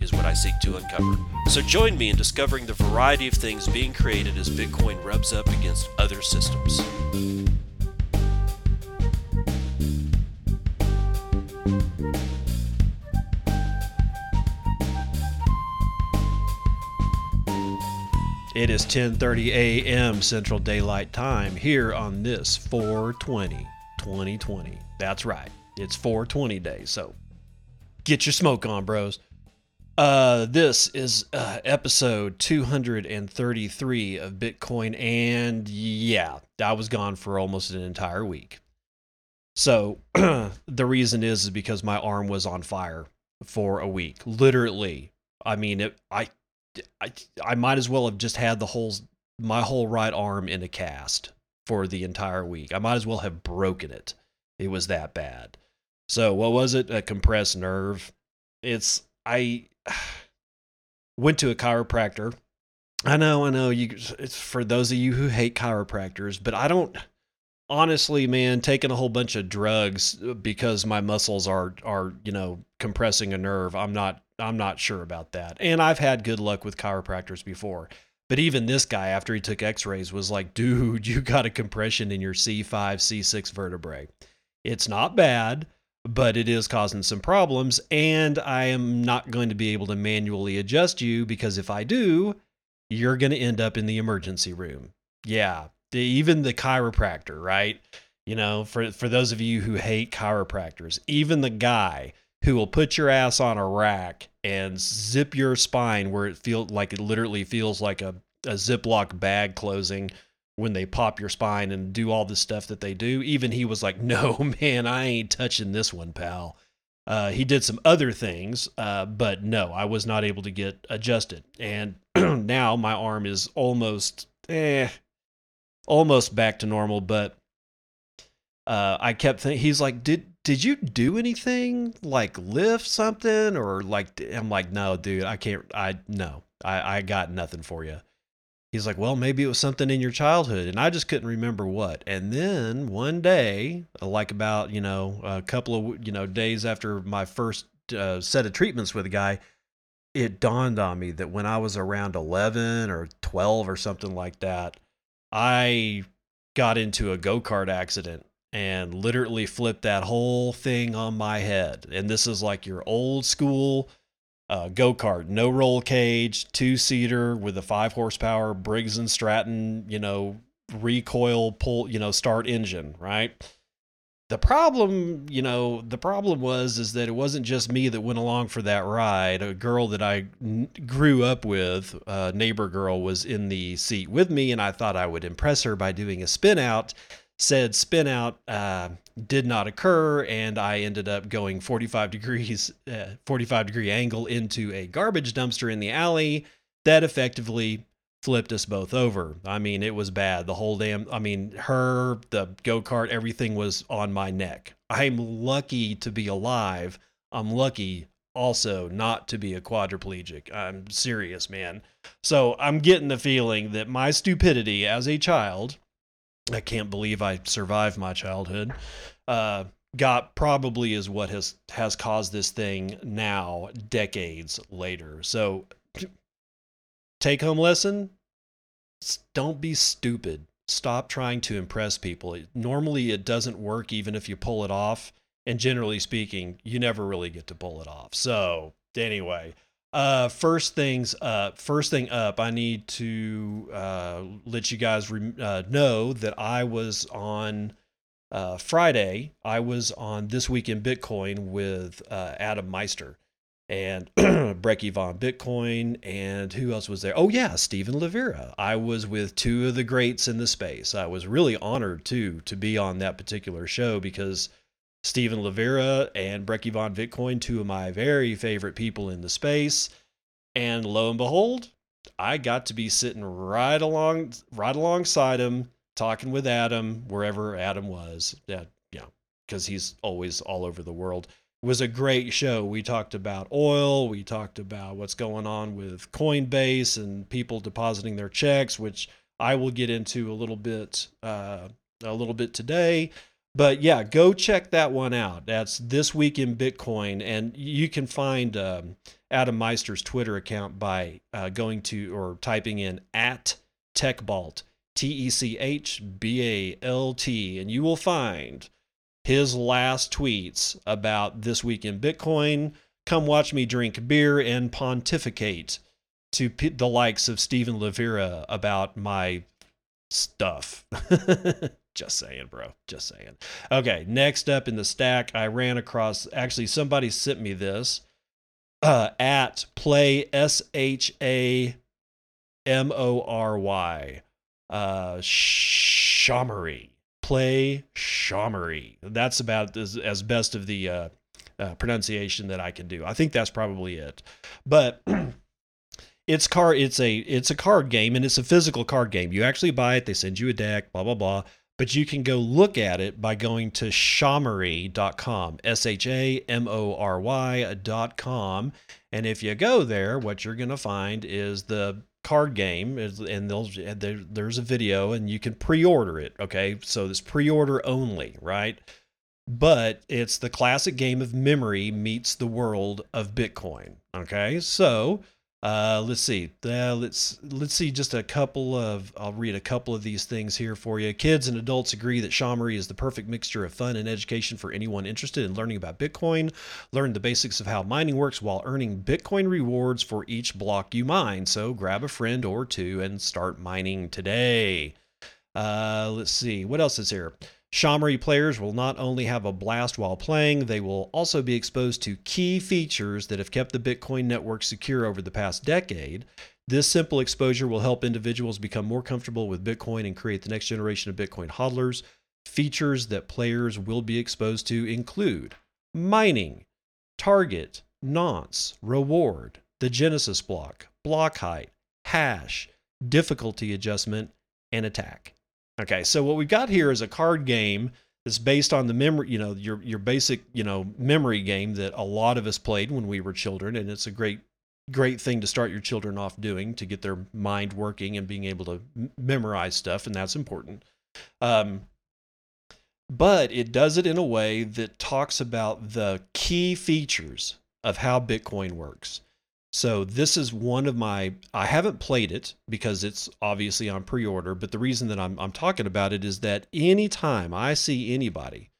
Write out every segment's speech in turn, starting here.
is what I seek to uncover. So join me in discovering the variety of things being created as Bitcoin rubs up against other systems. It is 10:30 a.m. Central Daylight Time here on this 420 2020. That's right. It's 420 day. So get your smoke on, bros. Uh, this is uh, episode 233 of Bitcoin, and yeah, I was gone for almost an entire week. So the reason is, is because my arm was on fire for a week. Literally, I mean, it, I, I, I might as well have just had the whole my whole right arm in a cast for the entire week. I might as well have broken it. It was that bad. So what was it? A compressed nerve. It's I went to a chiropractor. I know, I know. You, it's for those of you who hate chiropractors, but I don't. Honestly, man, taking a whole bunch of drugs uh, because my muscles are are you know compressing a nerve. I'm not I'm not sure about that. And I've had good luck with chiropractors before. But even this guy, after he took x-rays, was like, dude, you got a compression in your C5, C6 vertebrae. It's not bad but it is causing some problems. And I am not going to be able to manually adjust you because if I do, you're going to end up in the emergency room. Yeah, the, even the chiropractor, right? You know, for for those of you who hate chiropractors, even the guy who will put your ass on a rack and zip your spine where it feels like it literally feels like a, a Ziploc bag closing when they pop your spine and do all the stuff that they do. Even he was like, no, man, I ain't touching this one, pal. Uh, he did some other things, uh, but no, I was not able to get adjusted. And now my arm is almost, eh, almost back to normal. But uh, I kept thinking, he's like, did did you do anything like lift something or like? I'm like, no, dude, I can't. I no, I I got nothing for you he's like, well, maybe it was something in your childhood. And I just couldn't remember what. And then one day, like about, you know, a couple of, you know, days after my first uh, set of treatments with a guy, it dawned on me that when I was around 11 or 12 or something like that, I got into a go kart accident and literally flipped that whole thing on my head. And this is like your old school uh, go kart, no roll cage, two seater with a five horsepower Briggs and Stratton, you know, recoil pull, you know, start engine, right? The problem, you know, the problem was is that it wasn't just me that went along for that ride. A girl that I n- grew up with, a neighbor girl, was in the seat with me, and I thought I would impress her by doing a spin out said spin out uh, did not occur, and I ended up going 45 degrees, uh, 45 degree angle into a garbage dumpster in the alley. That effectively flipped us both over. I mean, it was bad. The whole damn, I mean, her, the go kart, everything was on my neck. I'm lucky to be alive. I'm lucky also not to be a quadriplegic. I'm serious, man. So I'm getting the feeling that my stupidity as a child I can't believe I survived my childhood. Uh, got probably is what has has caused this thing now decades later. So take home lesson, don't be stupid. Stop trying to impress people. Normally it doesn't work even if you pull it off, and generally speaking, you never really get to pull it off. So, anyway, uh, first things up. First thing up, I need to uh, let you guys re- uh, know that I was on uh, Friday. I was on this week in Bitcoin with uh, Adam Meister and Brekkie Von Bitcoin, and who else was there? Oh yeah, Stephen Livera. I was with two of the greats in the space. I was really honored too to be on that particular show because Stephen Livera and Brekkie Von Bitcoin, two of my very favorite people in the space. And lo and behold, I got to be sitting right along right alongside him, talking with Adam wherever Adam was. Yeah, know, because he's always all over the world. It was a great show. We talked about oil. We talked about what's going on with Coinbase and people depositing their checks, which I will get into a little bit uh, a little bit today. But yeah, go check that one out. That's this week in Bitcoin, and you can find um, Adam Meister's Twitter account by uh, going to or typing in at TechBalt, T E C H B A L T, and you will find his last tweets about this week in Bitcoin. Come watch me drink beer and pontificate to the likes of Stephen Livera about my stuff. Just saying, bro. Just saying. Okay, next up in the stack, I ran across actually somebody sent me this uh, at play S H A M O R Y. Uh, Shamery. Play Shamery. That's about as, as best of the uh, uh, pronunciation that I can do. I think that's probably it. But it's car it's a it's a card game and it's a physical card game. You actually buy it, they send you a deck, blah blah blah. But you can go look at it by going to shamory.com, S H A M O R Y.com. And if you go there, what you're going to find is the card game, and there's a video, and you can pre order it. Okay. So this pre order only, right? But it's the classic game of memory meets the world of Bitcoin. Okay. So uh, let's see. Uh, let's let's see just a couple of. I'll read a couple of these things here for you. Kids and adults agree that Shamory is the perfect mixture of fun and education for anyone interested in learning about Bitcoin. Learn the basics of how mining works while earning Bitcoin rewards for each block you mine. So grab a friend or two and start mining today. Uh, let's see what else is here. Shamory players will not only have a blast while playing, they will also be exposed to key features that have kept the Bitcoin network secure over the past decade. This simple exposure will help individuals become more comfortable with Bitcoin and create the next generation of Bitcoin hodlers. Features that players will be exposed to include mining, target, nonce, reward, the Genesis block, block height, hash, difficulty adjustment, and attack. Okay, so what we've got here is a card game that's based on the memory, you know, your your basic, you know, memory game that a lot of us played when we were children, and it's a great great thing to start your children off doing to get their mind working and being able to m- memorize stuff, and that's important. Um, but it does it in a way that talks about the key features of how Bitcoin works. So this is one of my I haven't played it because it's obviously on pre-order, but the reason that I'm I'm talking about it is that anytime I see anybody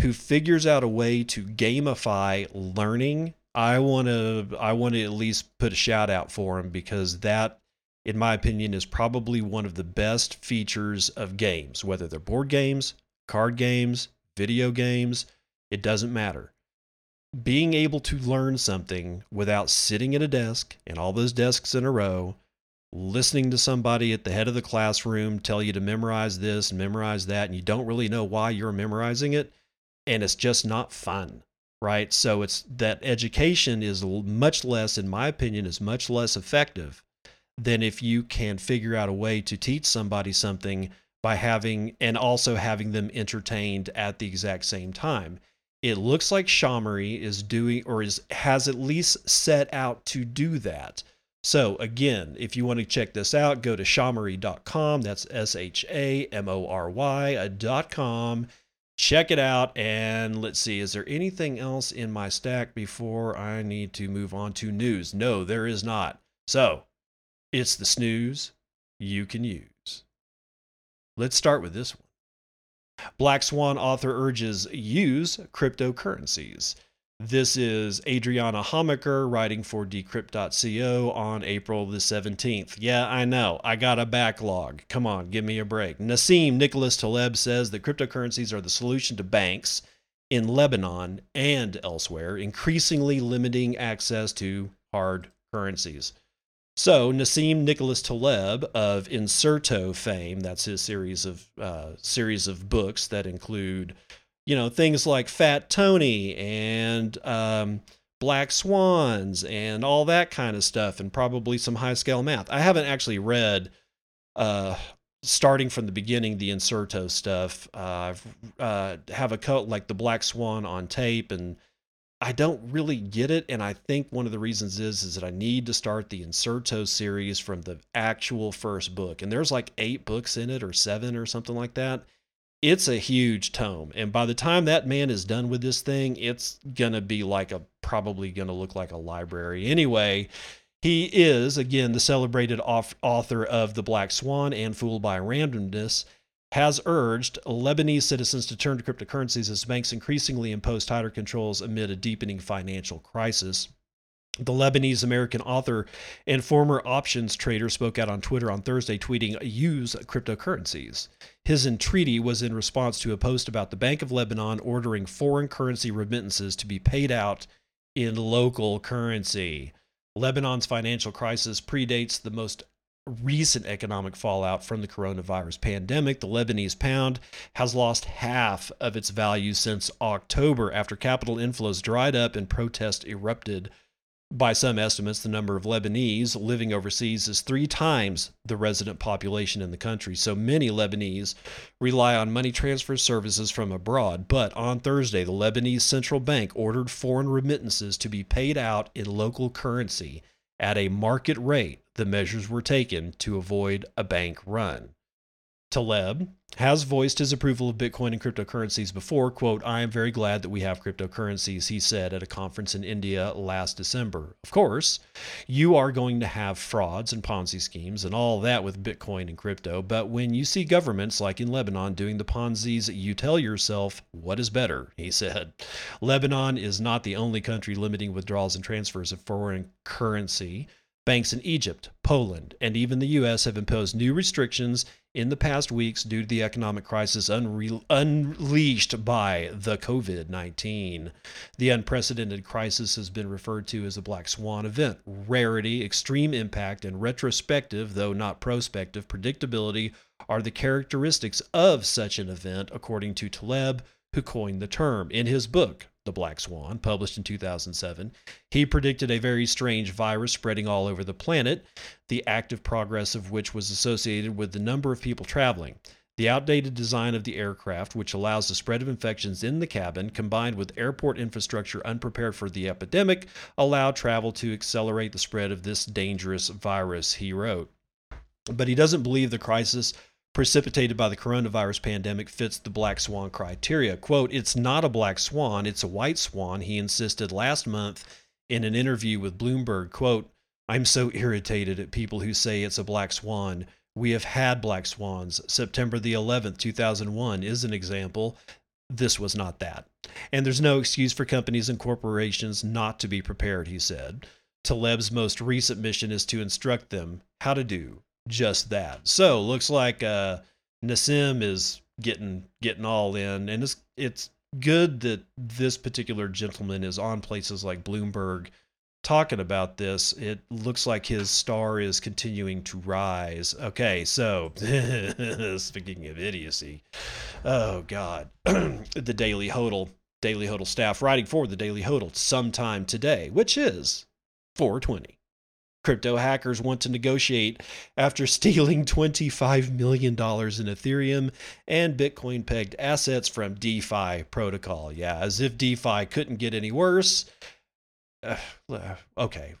who figures out a way to gamify learning, I want to I want to at least put a shout out for them because that in my opinion is probably one of the best features of games, whether they're board games, card games, video games, it doesn't matter being able to learn something without sitting at a desk and all those desks in a row, listening to somebody at the head of the classroom tell you to memorize this and memorize that, and you don't really know why you're memorizing it, and it's just not fun, right? So it's that education is much less, in my opinion, is much less effective than if you can figure out a way to teach somebody something by having and also having them entertained at the exact same time it looks like Shamory is doing or is has at least set out to do that. So again, if you want to check this out, go to shamory.com. That's S H A M O R Y.com. Check it out and let's see, is there anything else in my stack before I need to move on to news? No, there is not. So it's the snooze you can use. Let's start with this one. Black Swan author urges use cryptocurrencies. This is Adriana Hamacher writing for Decrypt.co on April the 17th. Yeah, I know. I got a backlog. Come on, give me a break. Nassim Nicholas Taleb says that cryptocurrencies are the solution to banks in Lebanon and elsewhere, increasingly limiting access to hard currencies. So Nassim Nicholas Taleb of Incerto fame, that's his series of uh, series of books that include, you know, things like Fat Tony and um, black swans and all that kind of stuff, and probably some high scale math. I haven't actually read, uh, starting from the beginning, the Incerto stuff. Uh, I've uh, have a coat like the Black Swan on tape, and I don't really get it. And I think one of the reasons is is that I need to start the Incerto series from the actual first book, and there's like eight books in it or seven or something like that it's a huge tome and by the time that man is done with this thing it's gonna be like a probably gonna look like a library anyway he is again the celebrated author of the black swan and fooled by randomness has urged lebanese citizens to turn to cryptocurrencies as banks increasingly impose tighter controls amid a deepening financial crisis the Lebanese American author and former options trader spoke out on Twitter on Thursday, tweeting, Use cryptocurrencies. His entreaty was in response to a post about the Bank of Lebanon ordering foreign currency remittances to be paid out in local currency. Lebanon's financial crisis predates the most recent economic fallout from the coronavirus pandemic. The Lebanese pound has lost half of its value since October after capital inflows dried up and protests erupted by some estimates, the number of Lebanese living overseas is three times the resident population in the country. So many Lebanese rely on money transfer services from abroad. But on Thursday, the Lebanese central bank ordered foreign remittances to be paid out in local currency at a market rate. The measures were taken to avoid a bank run. Taleb has voiced his approval of Bitcoin and cryptocurrencies before. Quote, I am very glad that we have cryptocurrencies, he said at a conference in India last December. Of course, you are going to have frauds and Ponzi schemes and all that with Bitcoin and crypto, but when you see governments like in Lebanon doing the Ponzi's, you tell yourself, what is better, he said. Lebanon is not the only country limiting withdrawals and transfers of foreign currency. Banks in Egypt, Poland, and even the U.S. have imposed new restrictions in the past weeks due to the economic crisis unre- unleashed by the COVID 19. The unprecedented crisis has been referred to as a black swan event. Rarity, extreme impact, and retrospective, though not prospective, predictability are the characteristics of such an event, according to Taleb, who coined the term. In his book, the Black Swan, published in 2007. He predicted a very strange virus spreading all over the planet, the active progress of which was associated with the number of people traveling. The outdated design of the aircraft, which allows the spread of infections in the cabin, combined with airport infrastructure unprepared for the epidemic, allowed travel to accelerate the spread of this dangerous virus, he wrote. But he doesn't believe the crisis precipitated by the coronavirus pandemic fits the black swan criteria. Quote, it's not a black swan, it's a white swan, he insisted last month in an interview with Bloomberg. Quote, I'm so irritated at people who say it's a black swan. We have had black swans. September the 11th, 2001 is an example. This was not that. And there's no excuse for companies and corporations not to be prepared, he said. Taleb's most recent mission is to instruct them how to do just that. So looks like uh, Nassim is getting getting all in, and it's it's good that this particular gentleman is on places like Bloomberg talking about this. It looks like his star is continuing to rise. Okay, so speaking of idiocy, oh God, the Daily Hodl, Daily Hodl staff writing for the Daily Hodl sometime today, which is 420. Crypto hackers want to negotiate after stealing $25 million in Ethereum and Bitcoin pegged assets from DeFi protocol. Yeah, as if DeFi couldn't get any worse. Uh, okay,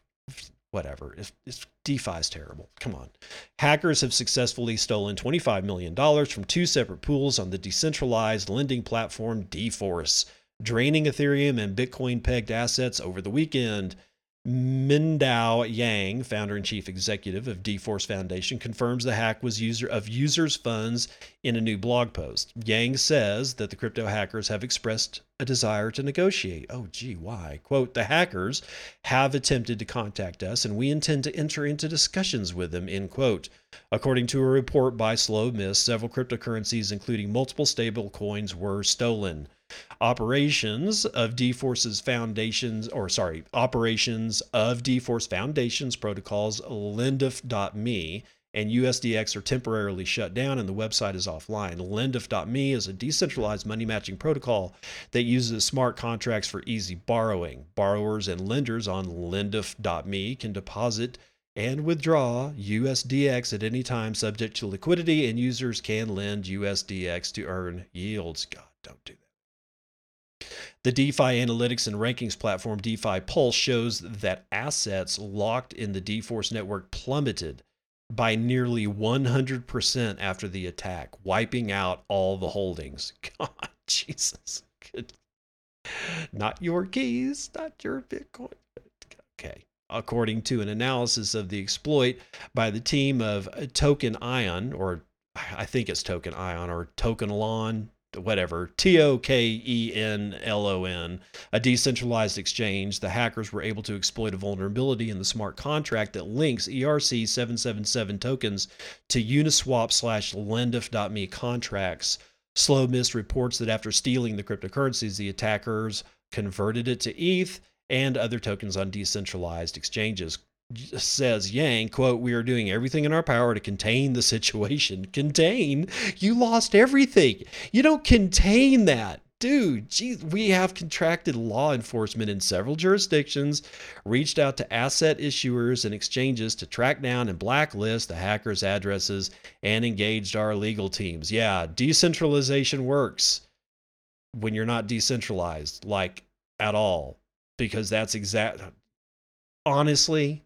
whatever. If, if DeFi is terrible, come on. Hackers have successfully stolen $25 million from two separate pools on the decentralized lending platform dForce, draining Ethereum and Bitcoin pegged assets over the weekend. Mindao Yang, founder and chief executive of dForce Foundation, confirms the hack was user of users' funds in a new blog post. Yang says that the crypto hackers have expressed a desire to negotiate. Oh, gee, why? Quote, the hackers have attempted to contact us and we intend to enter into discussions with them, end quote. According to a report by Slow Mist, several cryptocurrencies, including multiple stable coins, were stolen operations of dForce's foundations, or sorry, operations of dForce Foundation's protocols, lendf.me and USDX are temporarily shut down and the website is offline. Lendf.me is a decentralized money matching protocol that uses smart contracts for easy borrowing. Borrowers and lenders on Lendf.me can deposit and withdraw USDX at any time subject to liquidity, and users can lend USDX to earn yields. God, don't do that. The DeFi analytics and rankings platform DeFi Pulse shows that assets locked in the dForce network plummeted by nearly 100% after the attack, wiping out all the holdings. God, Jesus. Good. Not your keys, not your Bitcoin. Okay. According to an analysis of the exploit by the team of Token Ion, or I think it's Token Ion or Token Lawn, whatever, T O K E N L O N, a decentralized exchange, the hackers were able to exploit a vulnerability in the smart contract that links ERC 777 tokens to Uniswap slash Lendf.me contracts. Slow Mist reports that after stealing the cryptocurrencies, the attackers converted it to ETH and other tokens on decentralized exchanges says Yang, quote, we are doing everything in our power to contain the situation. Contain? You lost everything. You don't contain that. Dude, geez, we have contracted law enforcement in several jurisdictions, reached out to asset issuers and exchanges to track down and blacklist the hackers' addresses, and engaged our legal teams. Yeah, decentralization works when you're not decentralized, like at all, because that's exact. Honestly,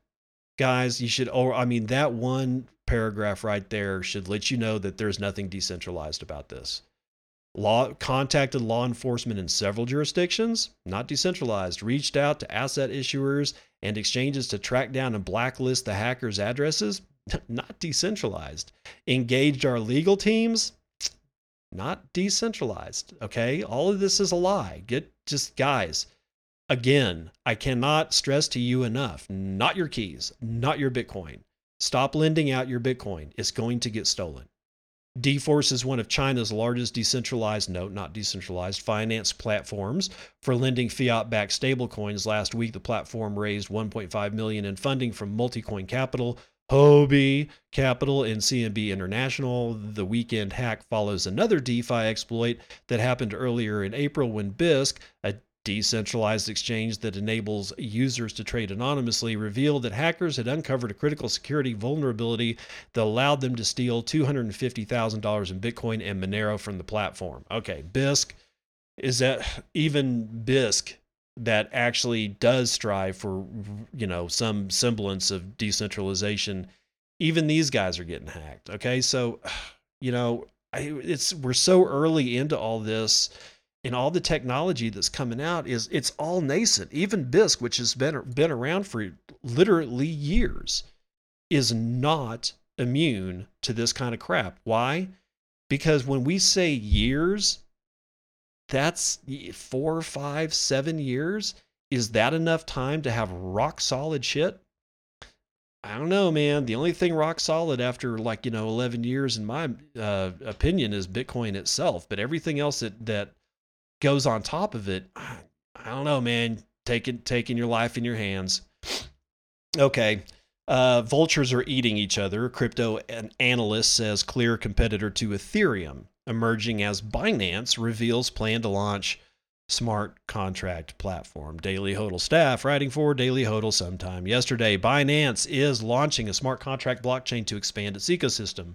guys, you should, or I mean, that one paragraph right there should let you know that there's nothing decentralized about this. Law contacted law enforcement in several jurisdictions, not decentralized, reached out to asset issuers and exchanges to track down and blacklist the hackers' addresses, not decentralized. Engaged our legal teams, not decentralized. Okay. All of this is a lie. Get just, guys, Again, I cannot stress to you enough not your keys, not your Bitcoin. Stop lending out your Bitcoin. It's going to get stolen. dForce is one of China's largest decentralized, no, not decentralized, finance platforms for lending fiat-backed stablecoins. Last week, the platform raised 1.5 million in funding from Multicoin Capital, Huobi Capital, and CMB International. The weekend hack follows another DeFi exploit that happened earlier in April when Bisq, a decentralized exchange that enables users to trade anonymously revealed that hackers had uncovered a critical security vulnerability that allowed them to steal $250,000 in Bitcoin and Monero from the platform. Okay, Bisq is that even Bisq that actually does strive for you know some semblance of decentralization even these guys are getting hacked okay so you know it's we're so early into all this and all the technology that's coming out is it's all nascent. Even Bisq, which has been been around for literally years, is not immune to this kind of crap. Why? Because when we say years, that's four, five, seven years. Is that enough time to have rock solid shit? I don't know, man. The only thing rock solid after like you know 11 years, in my uh, opinion, is Bitcoin itself. But everything else that that goes on top of it, I don't know, man. Taking taking your life in your hands. Okay. Uh, vultures are eating each other. Crypto an analyst says clear competitor to Ethereum, emerging as Binance reveals plan to launch smart contract platform. Daily Hodl staff writing for Daily Hodl sometime yesterday. Binance is launching a smart contract blockchain to expand its ecosystem.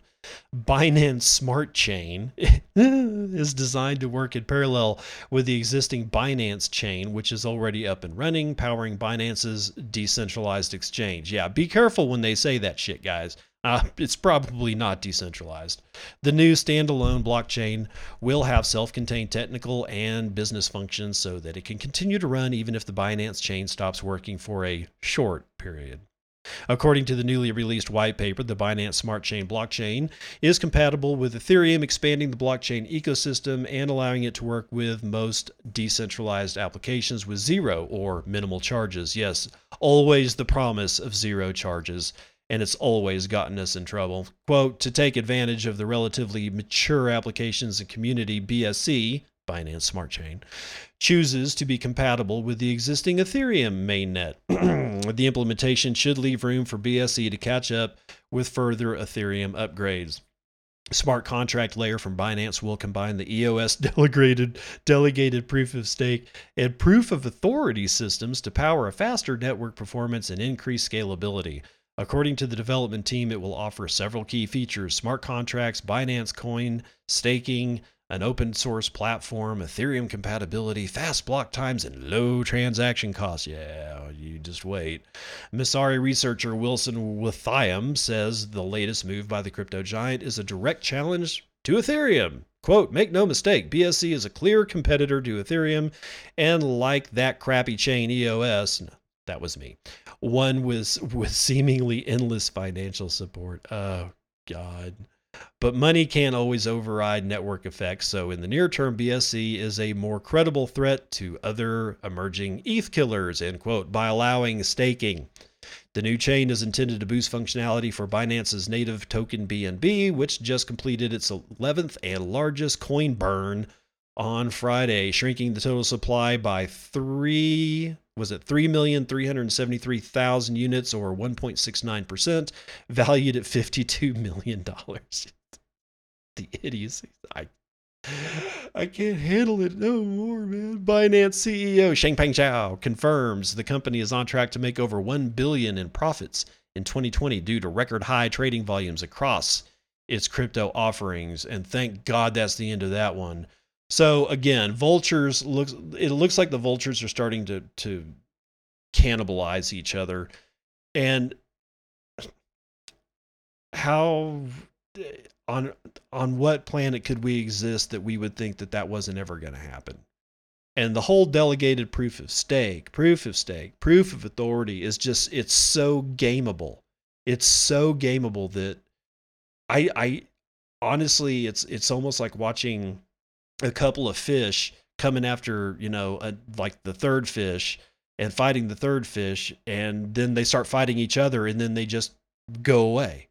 Binance Smart Chain is designed to work in parallel with the existing Binance chain, which is already up and running, powering Binance's decentralized exchange. Yeah, be careful when they say that shit, guys. Uh, it's probably not decentralized. The new standalone blockchain will have self contained technical and business functions so that it can continue to run even if the Binance chain stops working for a short period. According to the newly released white paper, the Binance Smart Chain blockchain is compatible with Ethereum, expanding the blockchain ecosystem and allowing it to work with most decentralized applications with zero or minimal charges. Yes, always the promise of zero charges and it's always gotten us in trouble. Quote, to take advantage of the relatively mature applications and community, BSC, Binance Smart Chain, chooses to be compatible with the existing Ethereum mainnet. the implementation should leave room for BSC to catch up with further Ethereum upgrades. Smart contract layer from Binance will combine the EOS delegated delegated proof of stake and proof of authority systems to power a faster network performance and increase scalability. According to the development team, it will offer several key features: smart contracts, Binance Coin, staking, an open source platform, Ethereum compatibility, fast block times, and low transaction costs. Yeah, you just wait. Messari researcher Wilson Withiam says the latest move by the crypto giant is a direct challenge to Ethereum. Quote, make no mistake, BSC is a clear competitor to Ethereum, and like that crappy chain EOS, that was me, one was with seemingly endless financial support. Oh, God. But money can't always override network effects, so in the near term, BSC is a more credible threat to other emerging ETH killers, end quote, by allowing staking. The new chain is intended to boost functionality for Binance's native token BNB, which just completed its 11th and largest coin burn on Friday, shrinking the total supply by 3 was it 3,373,000 units or 1.69%, valued at 52 million dollars. the idiocy. I I can't handle it no more, man. Binance CEO Changpeng Zhao confirms the company is on track to make over 1 billion in profits in 2020 due to record high trading volumes across its crypto offerings and thank God that's the end of that one. So again, vultures looks it looks like the vultures are starting to to cannibalize each other. And how on on what planet could we exist that we would think that that wasn't ever going to happen? And the whole delegated proof of stake, proof of stake, proof of authority is just it's so gameable. It's so gameable that I I honestly it's it's almost like watching a couple of fish coming after you know a, like the third fish and fighting the third fish and then they start fighting each other and then they just go away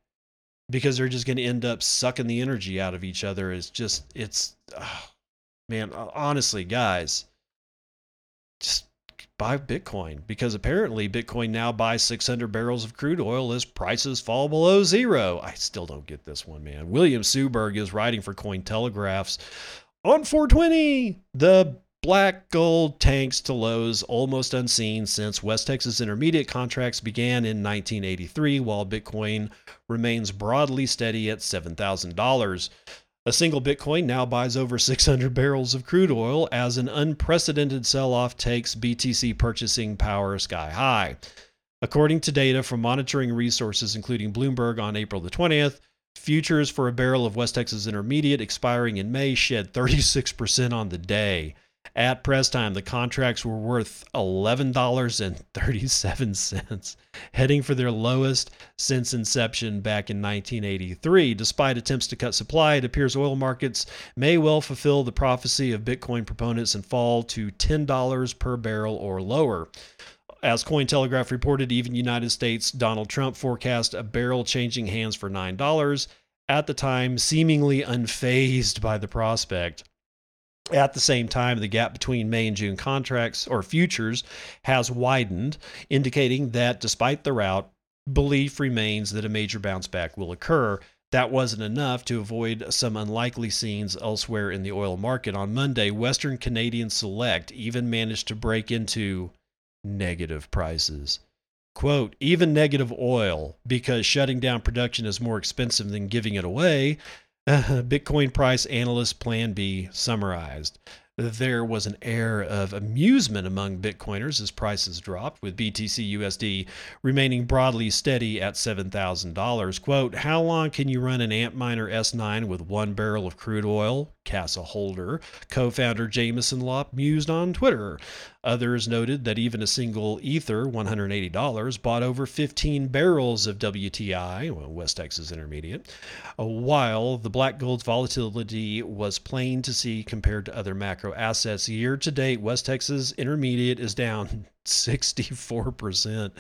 because they're just going to end up sucking the energy out of each other. It's just it's oh, man honestly guys just buy bitcoin because apparently bitcoin now buys 600 barrels of crude oil as prices fall below zero. I still don't get this one man. William suberg is writing for cointelegraphs on 420, the black gold tanks to lows almost unseen since West Texas Intermediate contracts began in 1983, while Bitcoin remains broadly steady at $7,000. A single Bitcoin now buys over 600 barrels of crude oil as an unprecedented sell off takes BTC purchasing power sky high. According to data from monitoring resources, including Bloomberg on April the 20th, Futures for a barrel of West Texas Intermediate expiring in May shed 36% on the day. At press time, the contracts were worth $11.37, heading for their lowest since inception back in 1983. Despite attempts to cut supply, it appears oil markets may well fulfill the prophecy of Bitcoin proponents and fall to $10 per barrel or lower. As Cointelegraph reported, even United States Donald Trump forecast a barrel changing hands for $9, at the time seemingly unfazed by the prospect. At the same time, the gap between May and June contracts or futures has widened, indicating that despite the rout, belief remains that a major bounce back will occur. That wasn't enough to avoid some unlikely scenes elsewhere in the oil market. On Monday, Western Canadian Select even managed to break into negative prices. Quote, even negative oil, because shutting down production is more expensive than giving it away, Bitcoin price analyst Plan B summarized there was an air of amusement among Bitcoiners as prices dropped, with BTC USD remaining broadly steady at $7,000. Quote, How long can you run an Antminer S9 with one barrel of crude oil? Casa Holder, co founder Jameson Lopp, mused on Twitter. Others noted that even a single Ether, $180, bought over 15 barrels of WTI, well, West Texas Intermediate, uh, while the black gold's volatility was plain to see compared to other macro assets. Year to date, West Texas Intermediate is down 64%.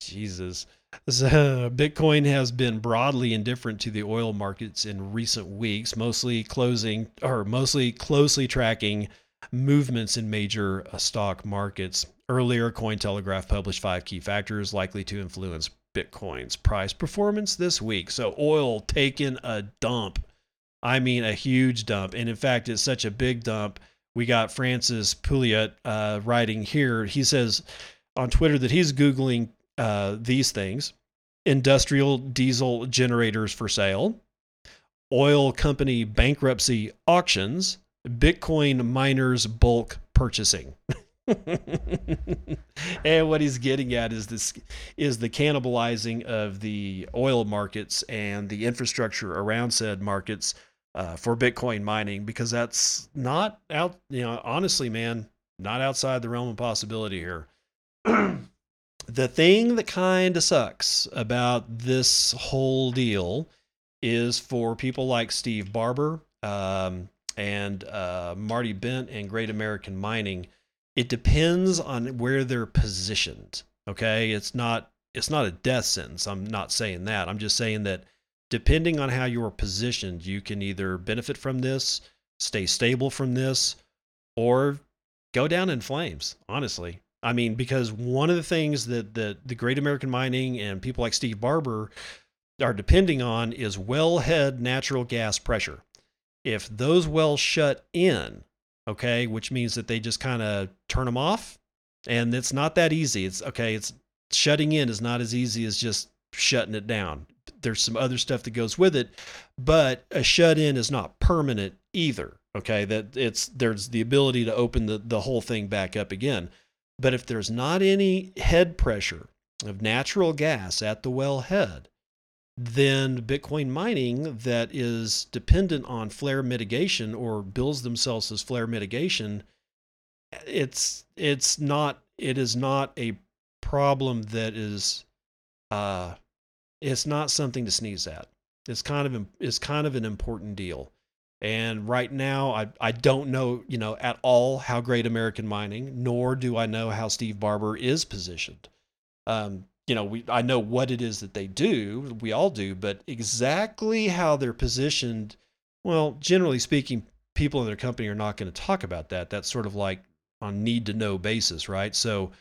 Jesus. So, Bitcoin has been broadly indifferent to the oil markets in recent weeks, mostly closing or mostly closely tracking movements in major uh, stock markets. Earlier, Cointelegraph published five key factors likely to influence Bitcoin's price performance this week. So, oil taking a dump. I mean, a huge dump. And in fact, it's such a big dump. We got Francis Pouliot uh, writing here. He says on Twitter that he's Googling uh, these things industrial diesel generators for sale, oil company bankruptcy auctions, Bitcoin miners bulk purchasing. and what he's getting at is this is the cannibalizing of the oil markets and the infrastructure around said markets uh, for Bitcoin mining because that's not out. You know, honestly, man, not outside the realm of possibility here. the thing that kind of sucks about this whole deal is for people like Steve Barbour um, and uh, Marty Bent and Great American Mining. It depends on where they're positioned. Okay, it's not it's not a death sentence. I'm not saying that. I'm just saying that depending on how you're positioned, you can either benefit from this, stay stable from this, or go down in flames. Honestly, I mean, because one of the things that the, the Great American Mining and people like Steve Barbour are depending on is wellhead natural gas pressure. If those wells shut in, okay, which means that they just kind of turn them off, and it's not that easy. It's okay, it's shutting in is not as easy as just shutting it down. There's some other stuff that goes with it, but a shut in is not permanent either. Okay, that it's there's the ability to open the, the whole thing back up again. But if there's not any head pressure of natural gas at the wellhead, then Bitcoin mining that is dependent on flare mitigation or bills themselves as flare mitigation, it's it's not it is not a problem that is uh it's not something to sneeze at. It's kind of it's kind of an important deal. And right now, I, I don't know, you know, at all how great American mining, nor do I know how Steve Barbour is positioned. Um, you know, we I know what it is that they do, we all do, but exactly how they're positioned, well, generally speaking, people in their company are not going to talk about that. That's sort of like on need to know basis, right? So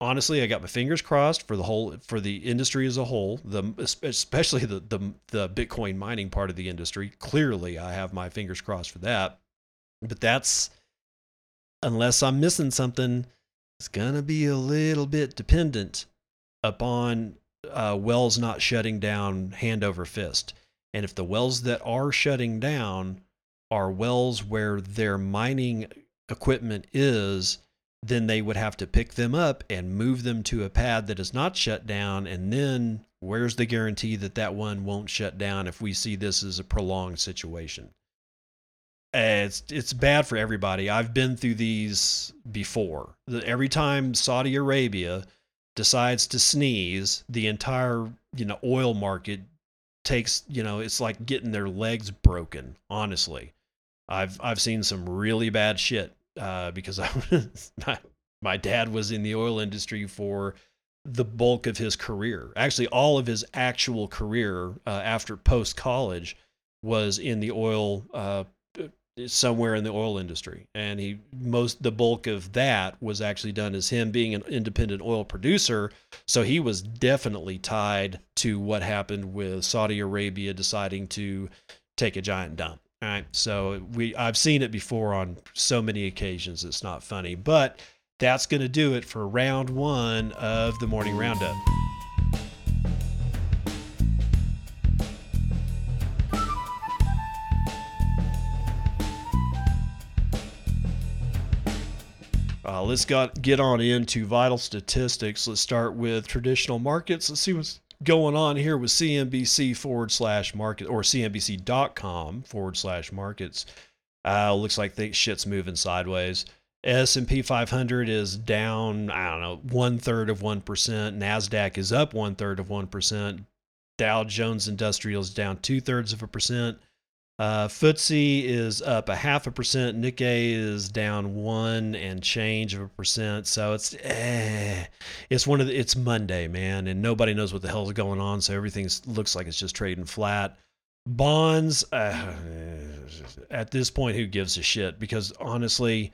honestly, I got my fingers crossed for the whole for the industry as a whole, the especially the the the Bitcoin mining part of the industry. Clearly, I have my fingers crossed for that. But that's unless I'm missing something, it's gonna be a little bit dependent upon uh, wells not shutting down hand over fist. And if the wells that are shutting down are wells where their mining equipment is then they would have to pick them up and move them to a pad that is not shut down. And then where's the guarantee that that one won't shut down if we see this as a prolonged situation? It's it's bad for everybody. I've been through these before. Every time Saudi Arabia decides to sneeze, the entire you know oil market takes you know it's like getting their legs broken. Honestly, I've I've seen some really bad shit uh, because I my, my dad was in the oil industry for the bulk of his career. Actually, all of his actual career uh, after post college was in the oil, uh, somewhere in the oil industry, and he most the bulk of that was actually done as him being an independent oil producer. So he was definitely tied to what happened with Saudi Arabia deciding to take a giant dump. All right. So we I've seen it before on so many occasions it's not funny. But that's going to do it for round 1 of the morning roundup. Uh, let's got, get on into vital statistics. Let's start with traditional markets. Let's see what's going on here with CNBC forward slash market or CNBC.com forward slash markets. Uh, looks like the shit's moving sideways. S&P 500 is down, I don't know, one third of 1%. NASDAQ is up one third of 1%. Dow Jones Industrial is down two thirds of a percent. Uh, FTSE is up a half a percent. Nikkei is down one and change of a percent. So it's eh, it's one of the, it's Monday, man, and nobody knows what the hell's going on. So everything looks like it's just trading flat. Bonds, uh, at this point, who gives a shit? Because honestly,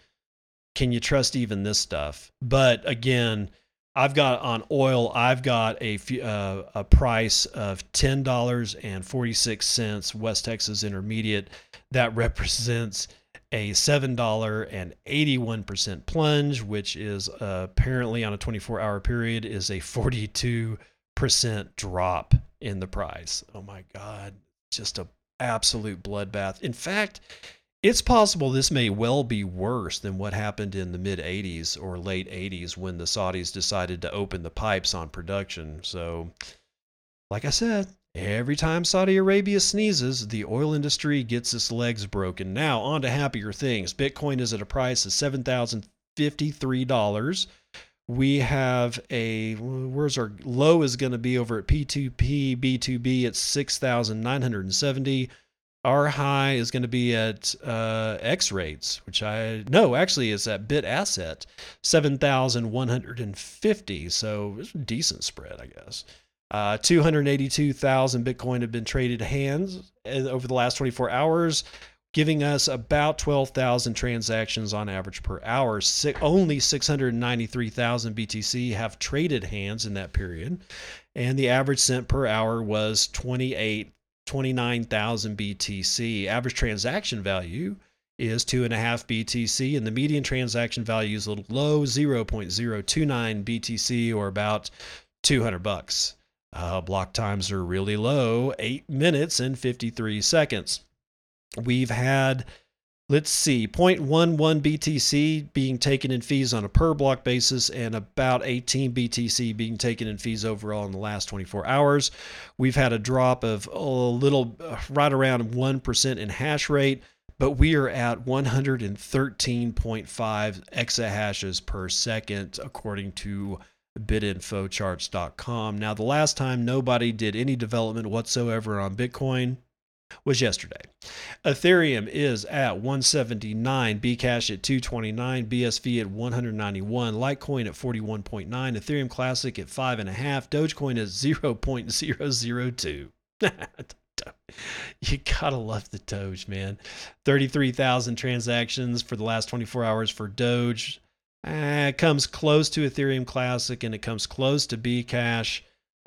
can you trust even this stuff? But again, I've got on oil. I've got a uh, a price of ten dollars and forty six cents West Texas Intermediate. That represents a seven dollar and eighty one percent plunge, which is uh, apparently on a twenty four hour period is a forty two percent drop in the price. Oh my God, just a absolute bloodbath. In fact, it's possible this may well be worse than what happened in the mid 80s or late 80s when the Saudis decided to open the pipes on production. So, like I said, every time Saudi Arabia sneezes, the oil industry gets its legs broken. Now, on to happier things. Bitcoin is at a price of $7,053. We have a where's our low is going to be over at P2P B2B it's 6,970 our high is going to be at uh, X rates, which I no, actually it's at bit asset, seven thousand one hundred and fifty. So it's a decent spread, I guess. Uh, 282,000 Bitcoin have been traded hands uh, over the last 24 hours, giving us about 12,000 transactions on average per hour. only 693,000 BTC have traded hands in that period, and the average sent per hour was 28 29,000 BTC. Average transaction value is two and a half BTC, and the median transaction value is a little low, 0.029 BTC, or about 200 bucks. Uh, block times are really low, eight minutes and 53 seconds. We've had let's see, 0.11 BTC being taken in fees on a per block basis and about 18 BTC being taken in fees overall in the last 24 hours. We've had a drop of a little uh, right around 1% in hash rate, but we are at 113.5 exahashes per second according to bitinfocharts.com. Now, the last time nobody did any development whatsoever on Bitcoin was yesterday. Ethereum is at 179, Bcash at 229, BSV at 191, Litecoin at 41.9, Ethereum Classic at 5.5, Dogecoin at 0.002. you gotta love the Doge, man. 33,000 transactions for the last 24 hours for Doge. Eh, it comes close to Ethereum Classic and it comes close to Bcash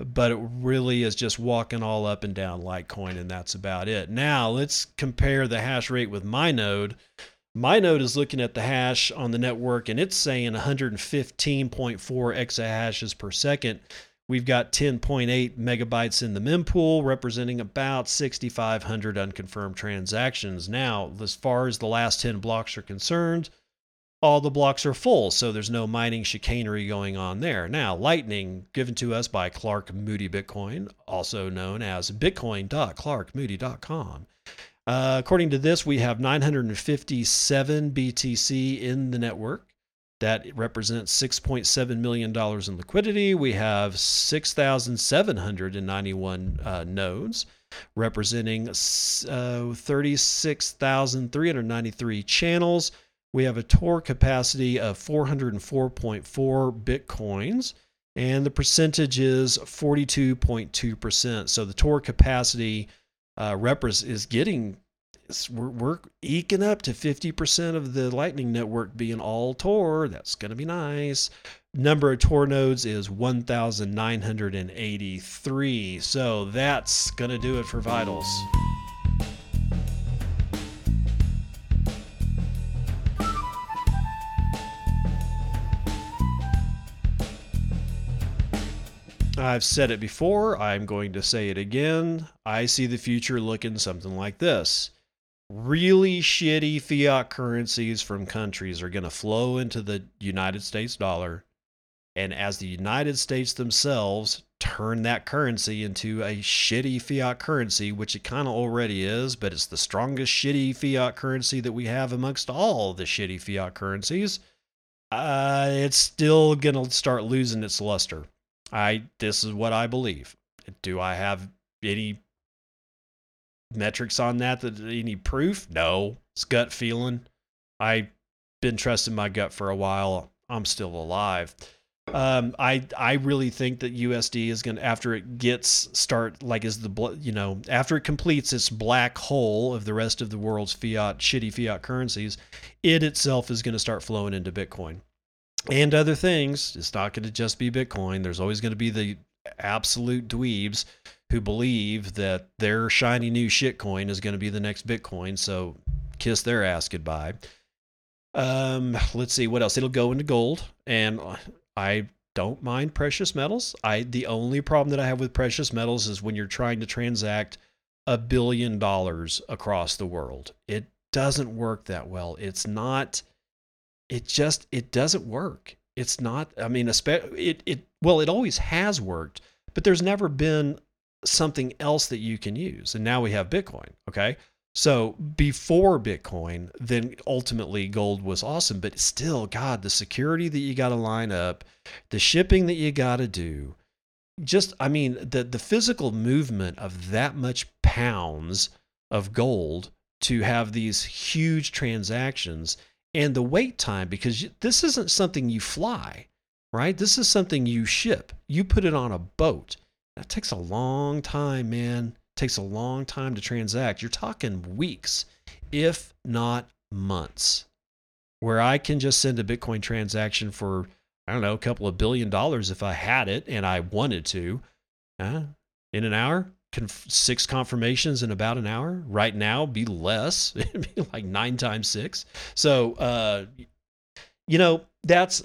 but it really is just walking all up and down Litecoin, and that's about it. Now let's compare the hash rate with my node. My node is looking at the hash on the network, and it's saying 115.4 exahashes per second. We've got 10.8 megabytes in the mempool, representing about 6,500 unconfirmed transactions. Now, as far as the last 10 blocks are concerned, all the blocks are full, so there's no mining chicanery going on there. Now, Lightning, given to us by Clark Moody Bitcoin, also known as bitcoin.clarkmoody.com. Uh, according to this, we have 957 BTC in the network. That represents $6.7 million in liquidity. We have 6,791 uh, nodes, representing uh, 36,393 channels we have a Tor capacity of 404.4 bitcoins, and the percentage is 42.2%. So the Tor capacity uh, is getting, we're, we're eking up to 50% of the Lightning Network being all Tor. That's going to be nice. Number of Tor nodes is 1,983. So that's going to do it for Vitals. I've said it before, I'm going to say it again. I see the future looking something like this. Really shitty fiat currencies from countries are going to flow into the United States dollar. And as the United States themselves turn that currency into a shitty fiat currency, which it kind of already is, but it's the strongest shitty fiat currency that we have amongst all the shitty fiat currencies, uh, it's still going to start losing its luster. I this is what I believe. Do I have any metrics on that? That any proof? No, it's gut feeling. I've been trusting my gut for a while. I'm still alive. Um, I I really think that USD is going to after it gets start like is the you know after it completes its black hole of the rest of the world's fiat shitty fiat currencies, it itself is going to start flowing into Bitcoin and other things. It's not going to just be Bitcoin. There's always going to be the absolute dweebs who believe that their shiny new shitcoin is going to be the next Bitcoin. So kiss their ass goodbye. Um, let's see what else. It'll go into gold, and I don't mind precious metals. I the only problem that I have with precious metals is when you're trying to transact a billion dollars across the world. It doesn't work that well. It's not it just it doesn't work. It's not I mean especially it it well it always has worked, but there's never been something else that you can use. And now we have Bitcoin, okay? So before Bitcoin, then ultimately gold was awesome, but still, God, the security that you got to line up, the shipping that you got to do, just, I mean, the, the physical movement of that much pounds of gold to have these huge transactions and the wait time, because this isn't something you fly, right? This is something you ship. You put it on a boat. That takes a long time, man takes a long time to transact. You're talking weeks, if not months, where I can just send a Bitcoin transaction for, I don't know, a couple of billion dollars if I had it and I wanted to. Uh, in an hour, Conf- six confirmations in about an hour. Right now, be less, It'd be like nine times six. So, uh, you know, that's,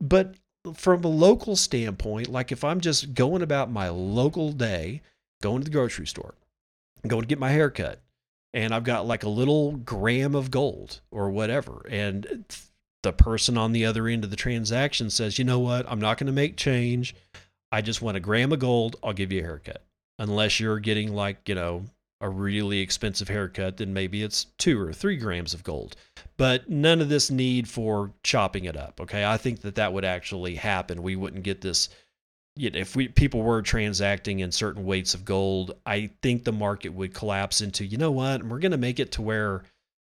but from a local standpoint, like if I'm just going about my local day, going to the grocery store, going to get my hair cut, and I've got like a little gram of gold or whatever. And the person on the other end of the transaction says, you know what? I'm not going to make change. I just want a gram of gold. I'll give you a haircut. Unless you're getting like, you know, a really expensive haircut, then maybe it's two or three grams of gold. But none of this need for chopping it up. Okay. I think that that would actually happen. We wouldn't get this you know, if we people were transacting in certain weights of gold, I think the market would collapse into, you know what, we're going to make it to where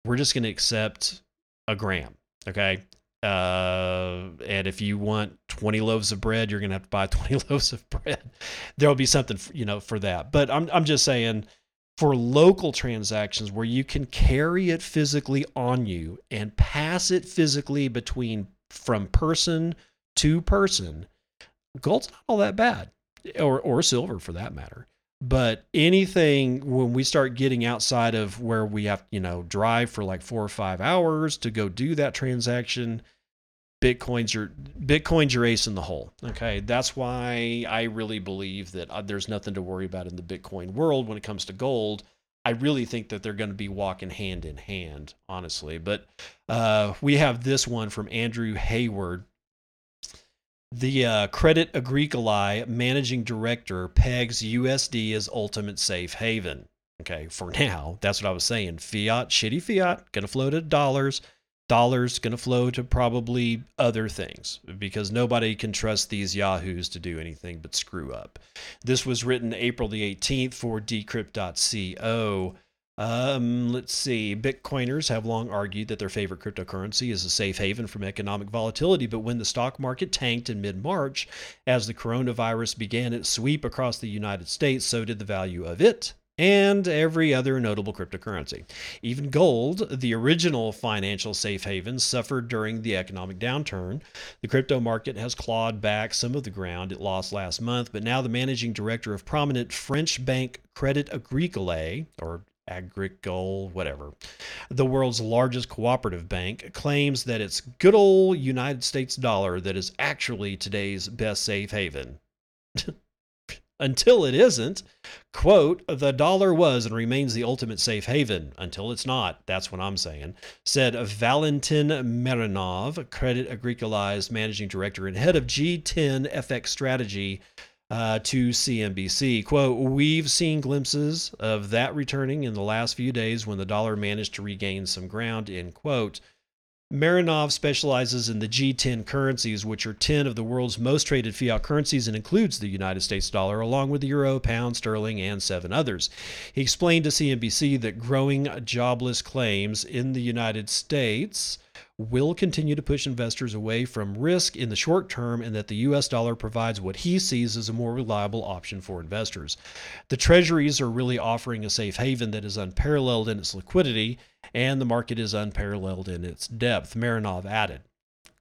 we're just going to accept a gram, okay? Uh, and if you want 20 loaves of bread, you're going to have to buy 20 loaves of bread. There'll be something, you know, for that. But I'm I'm just saying for local transactions where you can carry it physically on you and pass it physically between from person to person gold's not all that bad, or or silver for that matter. But anything when we start getting outside of where we have, you know, drive for like four or five hours to go do that transaction, Bitcoin's your Bitcoin's your ace in the hole. Okay, that's why I really believe that uh, there's nothing to worry about in the Bitcoin world when it comes to gold. I really think that they're going to be walking hand in hand, honestly. But uh, we have this one from Andrew Hayward the uh, Credit Agricole managing director pegs USD as ultimate safe haven. Okay, for now, that's what I was saying. Fiat, shitty fiat, gonna flow to dollars. Dollars gonna flow to probably other things because nobody can trust these yahoos to do anything but screw up. This was written April the 18th for decrypt.co. Um, let's see. Bitcoiners have long argued that their favorite cryptocurrency is a safe haven from economic volatility, but when the stock market tanked in mid March, as the coronavirus began its sweep across the United States, so did the value of it and every other notable cryptocurrency. Even gold, the original financial safe haven, suffered during the economic downturn. The crypto market has clawed back some of the ground it lost last month, but now the managing director of prominent French bank Credit Agricole, or Agricole, whatever. The world's largest cooperative bank claims that it's good old United States dollar that is actually today's best safe haven. until it isn't. Quote, the dollar was and remains the ultimate safe haven until it's not. That's what I'm saying. Said Valentin Marinov, Credit Agricole's managing director and head of G10 FX strategy uh, to CNBC. Quote, we've seen glimpses of that returning in the last few days when the dollar managed to regain some ground, end quote. Marinov specializes in the G10 currencies, which are 10 of the world's most traded fiat currencies and includes the United States dollar, along with the euro, pound, sterling, and seven others. He explained to CNBC that growing jobless claims in the United States will continue to push investors away from risk in the short term and that the US dollar provides what he sees as a more reliable option for investors. The treasuries are really offering a safe haven that is unparalleled in its liquidity and the market is unparalleled in its depth, Marinov added.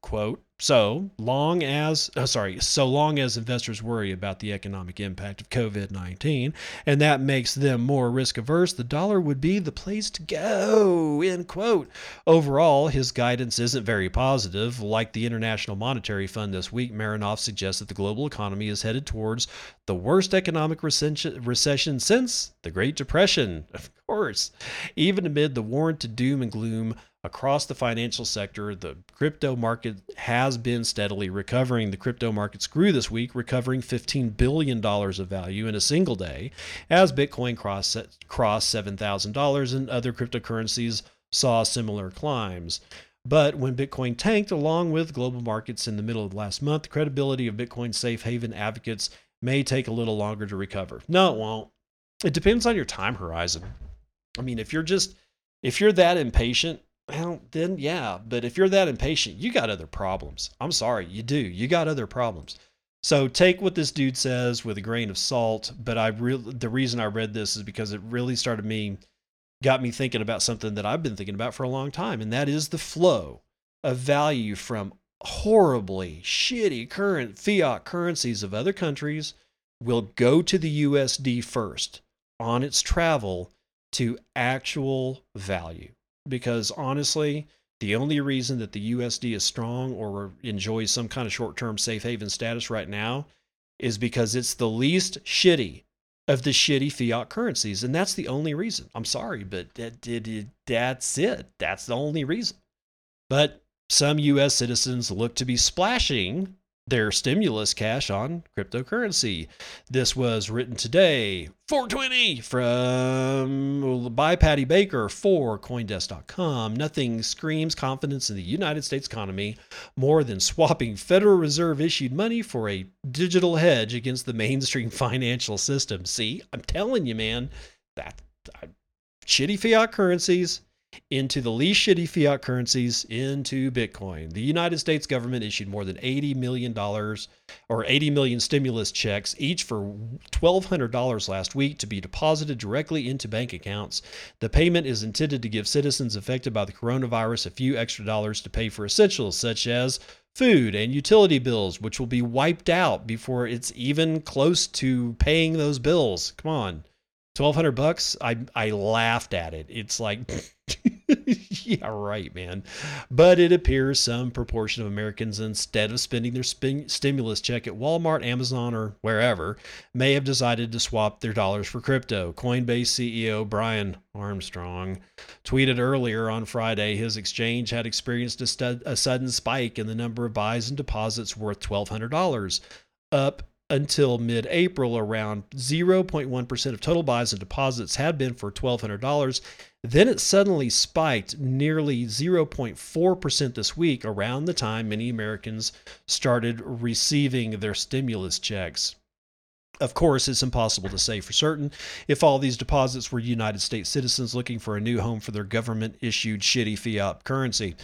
Quote, so long as, oh, sorry, so long as investors worry about the economic impact of COVID 19 and that makes them more risk averse, the dollar would be the place to go. End quote. Overall, his guidance isn't very positive. Like the International Monetary Fund this week, Marinov suggests that the global economy is headed towards the worst economic recession since the Great Depression. Of course. Even amid the warranted doom and gloom across the financial sector, the crypto market has been steadily recovering. The crypto markets grew this week, recovering $15 billion of value in a single day as Bitcoin crossed, crossed $7,000 and other cryptocurrencies saw similar climbs. But when Bitcoin tanked, along with global markets in the middle of last month, the credibility of Bitcoin safe haven advocates may take a little longer to recover. No, it won't. It depends on your time horizon. I mean, if you're just if you're that impatient well, then yeah. But if you're that impatient, you got other problems. I'm sorry, you do. You got other problems. So take what this dude says with a grain of salt. But I really, the reason I read this is because it really started me, got me thinking about something that I've been thinking about for a long time, and that is the flow of value from horribly shitty current fiat currencies of other countries will go to the USD first on its travel to actual value because honestly, the only reason that the USD is strong or enjoys some kind of short term safe haven status right now is because it's the least shitty of the shitty fiat currencies. And that's the only reason. I'm sorry, but that, that, that's it. That's the only reason. But some US citizens look to be splashing their stimulus cash on cryptocurrency. This was written today, 420 from by Paddy Baker for Coindesk.com. Nothing screams confidence in the United States economy more than swapping Federal Reserve issued money for a digital hedge against the mainstream financial system. See, I'm telling you, man, that uh, shitty fiat currencies into the least shitty fiat currencies into Bitcoin. The United States government issued more than $80 million or 80 million stimulus checks, each for $1,200 last week to be deposited directly into bank accounts. The payment is intended to give citizens affected by the coronavirus a few extra dollars to pay for essentials such as food and utility bills, which will be wiped out before it's even close to paying those bills. Come on. 1200 bucks? I i laughed at it. It's like yeah right man. But it appears some proportion of americans instead of spending their spin- stimulus check at walmart amazon or wherever may have decided to swap their dollars for crypto. Coinbase ceo brian armstrong tweeted earlier on friday his exchange had experienced a, a sudden spike in the number of buys and deposits worth $1200 up until mid April, around 0.1% of total buys and deposits had been for $1,200. Then it suddenly spiked nearly 0.4% this week, around the time many Americans started receiving their stimulus checks. Of course, it's impossible to say for certain if all these deposits were United States citizens looking for a new home for their government issued shitty fiat currency.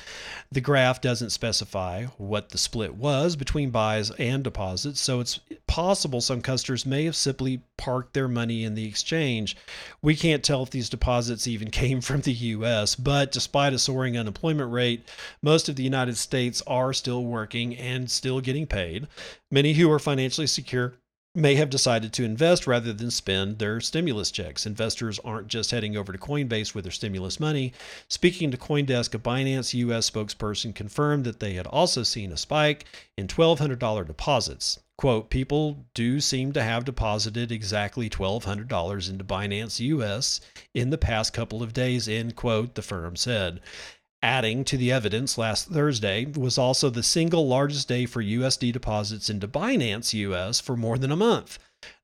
The graph doesn't specify what the split was between buys and deposits, so it's possible some customers may have simply parked their money in the exchange. We can't tell if these deposits even came from the US, but despite a soaring unemployment rate, most of the United States are still working and still getting paid. Many who are financially secure may have decided to invest rather than spend their stimulus checks. Investors aren't just heading over to Coinbase with their stimulus money. Speaking to Coindesk, a Binance US spokesperson confirmed that they had also seen a spike in $1,200 deposits. Quote, people do seem to have deposited exactly $1,200 into Binance US in the past couple of days, end quote, the firm said. Adding to the evidence, last Thursday was also the single largest day for USD deposits into Binance US for more than a month.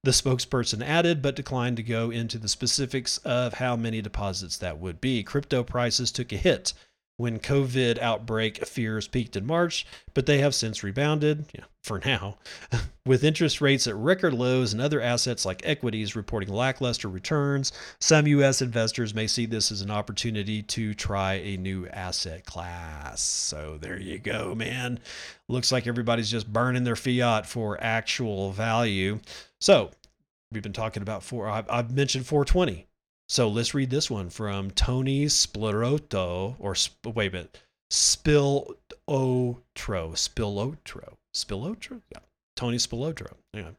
The spokesperson added, but declined to go into the specifics of how many deposits that would be. Crypto prices took a hit when COVID outbreak fears peaked in March, but they have since rebounded, yeah, for now, with interest rates at record lows and other assets like equities reporting lackluster returns. Some U.S. investors may see this as an opportunity to try a new asset class. So there you go, man. Looks like everybody's just burning their fiat for actual value. So we've been talking about four. I've, I've mentioned 420. So let's read this one from Tony Splorotto, or wait a minute, Spilotro, Spilotro, Spilotro, yeah, Tony Spilotro. Yeah.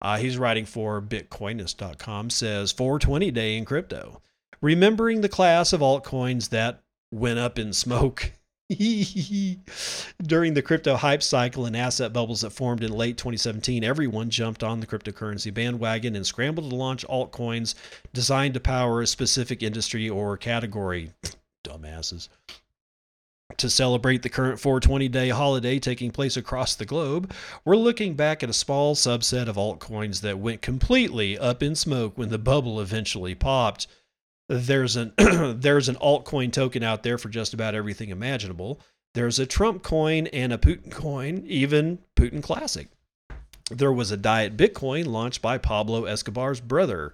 Uh, he's writing for Bitcoinist.com. Says 420 day in crypto, remembering the class of altcoins that went up in smoke. During the crypto hype cycle and asset bubbles that formed in late 2017, everyone jumped on the cryptocurrency bandwagon and scrambled to launch altcoins designed to power a specific industry or category. Dumbasses. To celebrate the current 420 day holiday taking place across the globe, we're looking back at a small subset of altcoins that went completely up in smoke when the bubble eventually popped there's an there's an altcoin token out there for just about everything imaginable. There's a Trump coin and a Putin coin, even Putin Classic. There was a Diet Bitcoin launched by Pablo Escobar's brother.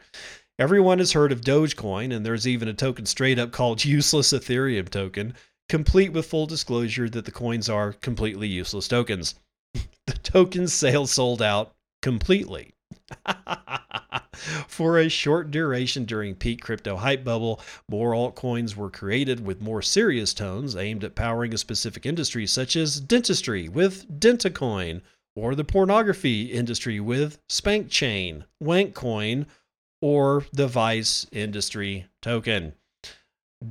Everyone has heard of Dogecoin, and there's even a token straight up called Useless Ethereum Token, complete with full disclosure that the coins are completely useless tokens. the token sale sold out completely. For a short duration during peak crypto hype bubble, more altcoins were created with more serious tones aimed at powering a specific industry, such as dentistry with Dentacoin, or the pornography industry with SpankChain, Wankcoin, or the Vice industry token.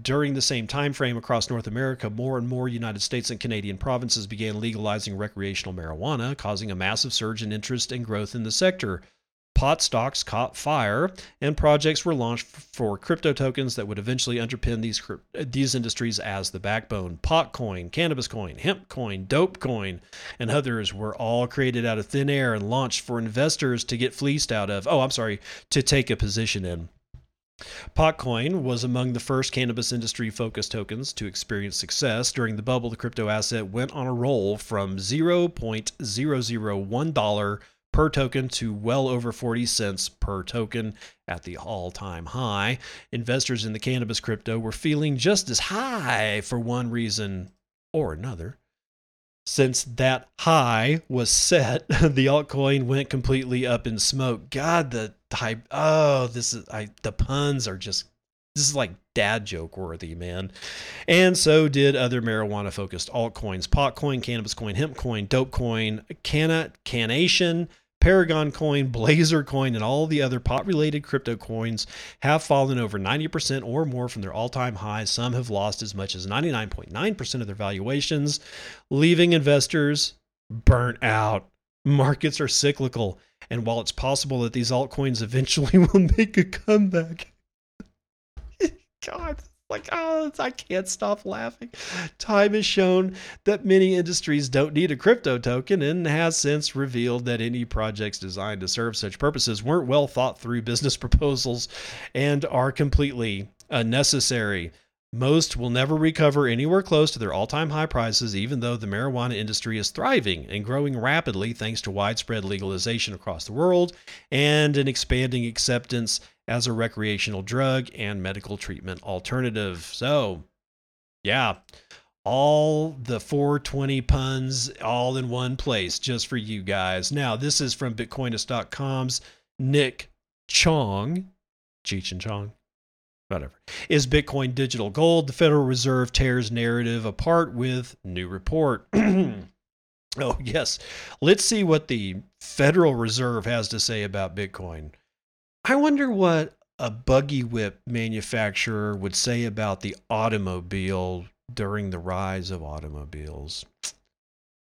During the same time frame across North America, more and more United States and Canadian provinces began legalizing recreational marijuana, causing a massive surge in interest and growth in the sector. Pot stocks caught fire, and projects were launched for crypto tokens that would eventually underpin these these industries as the backbone. Pot coin, cannabis coin, hemp coin, dope coin, and others were all created out of thin air and launched for investors to get fleeced out of. Oh, I'm sorry, to take a position in. Potcoin was among the first cannabis industry focused tokens to experience success. During the bubble, the crypto asset went on a roll from $0.001 per token to well over 40 cents per token at the all time high. Investors in the cannabis crypto were feeling just as high for one reason or another. Since that high was set, the altcoin went completely up in smoke. God, the Oh, this is I. The puns are just. This is like dad joke worthy, man. And so did other marijuana focused altcoins: Potcoin, Cannabis Coin, Hemp Coin, Dope Coin, Canna, Canation, Paragon Coin, Blazer Coin, and all the other pot related crypto coins have fallen over 90% or more from their all time highs. Some have lost as much as 99.9% of their valuations, leaving investors burnt out. Markets are cyclical and while it's possible that these altcoins eventually will make a comeback, God, like, oh, I can't stop laughing. Time has shown that many industries don't need a crypto token and has since revealed that any projects designed to serve such purposes weren't well thought through business proposals and are completely unnecessary. Most will never recover anywhere close to their all time high prices, even though the marijuana industry is thriving and growing rapidly thanks to widespread legalization across the world and an expanding acceptance as a recreational drug and medical treatment alternative. So, yeah, all the 420 puns all in one place just for you guys. Now, this is from Bitcoinist.com's Nick Chong, Cheech and Chong whatever. Is Bitcoin digital gold? The Federal Reserve tears narrative apart with new report. oh, yes. Let's see what the Federal Reserve has to say about Bitcoin. I wonder what a buggy whip manufacturer would say about the automobile during the rise of automobiles.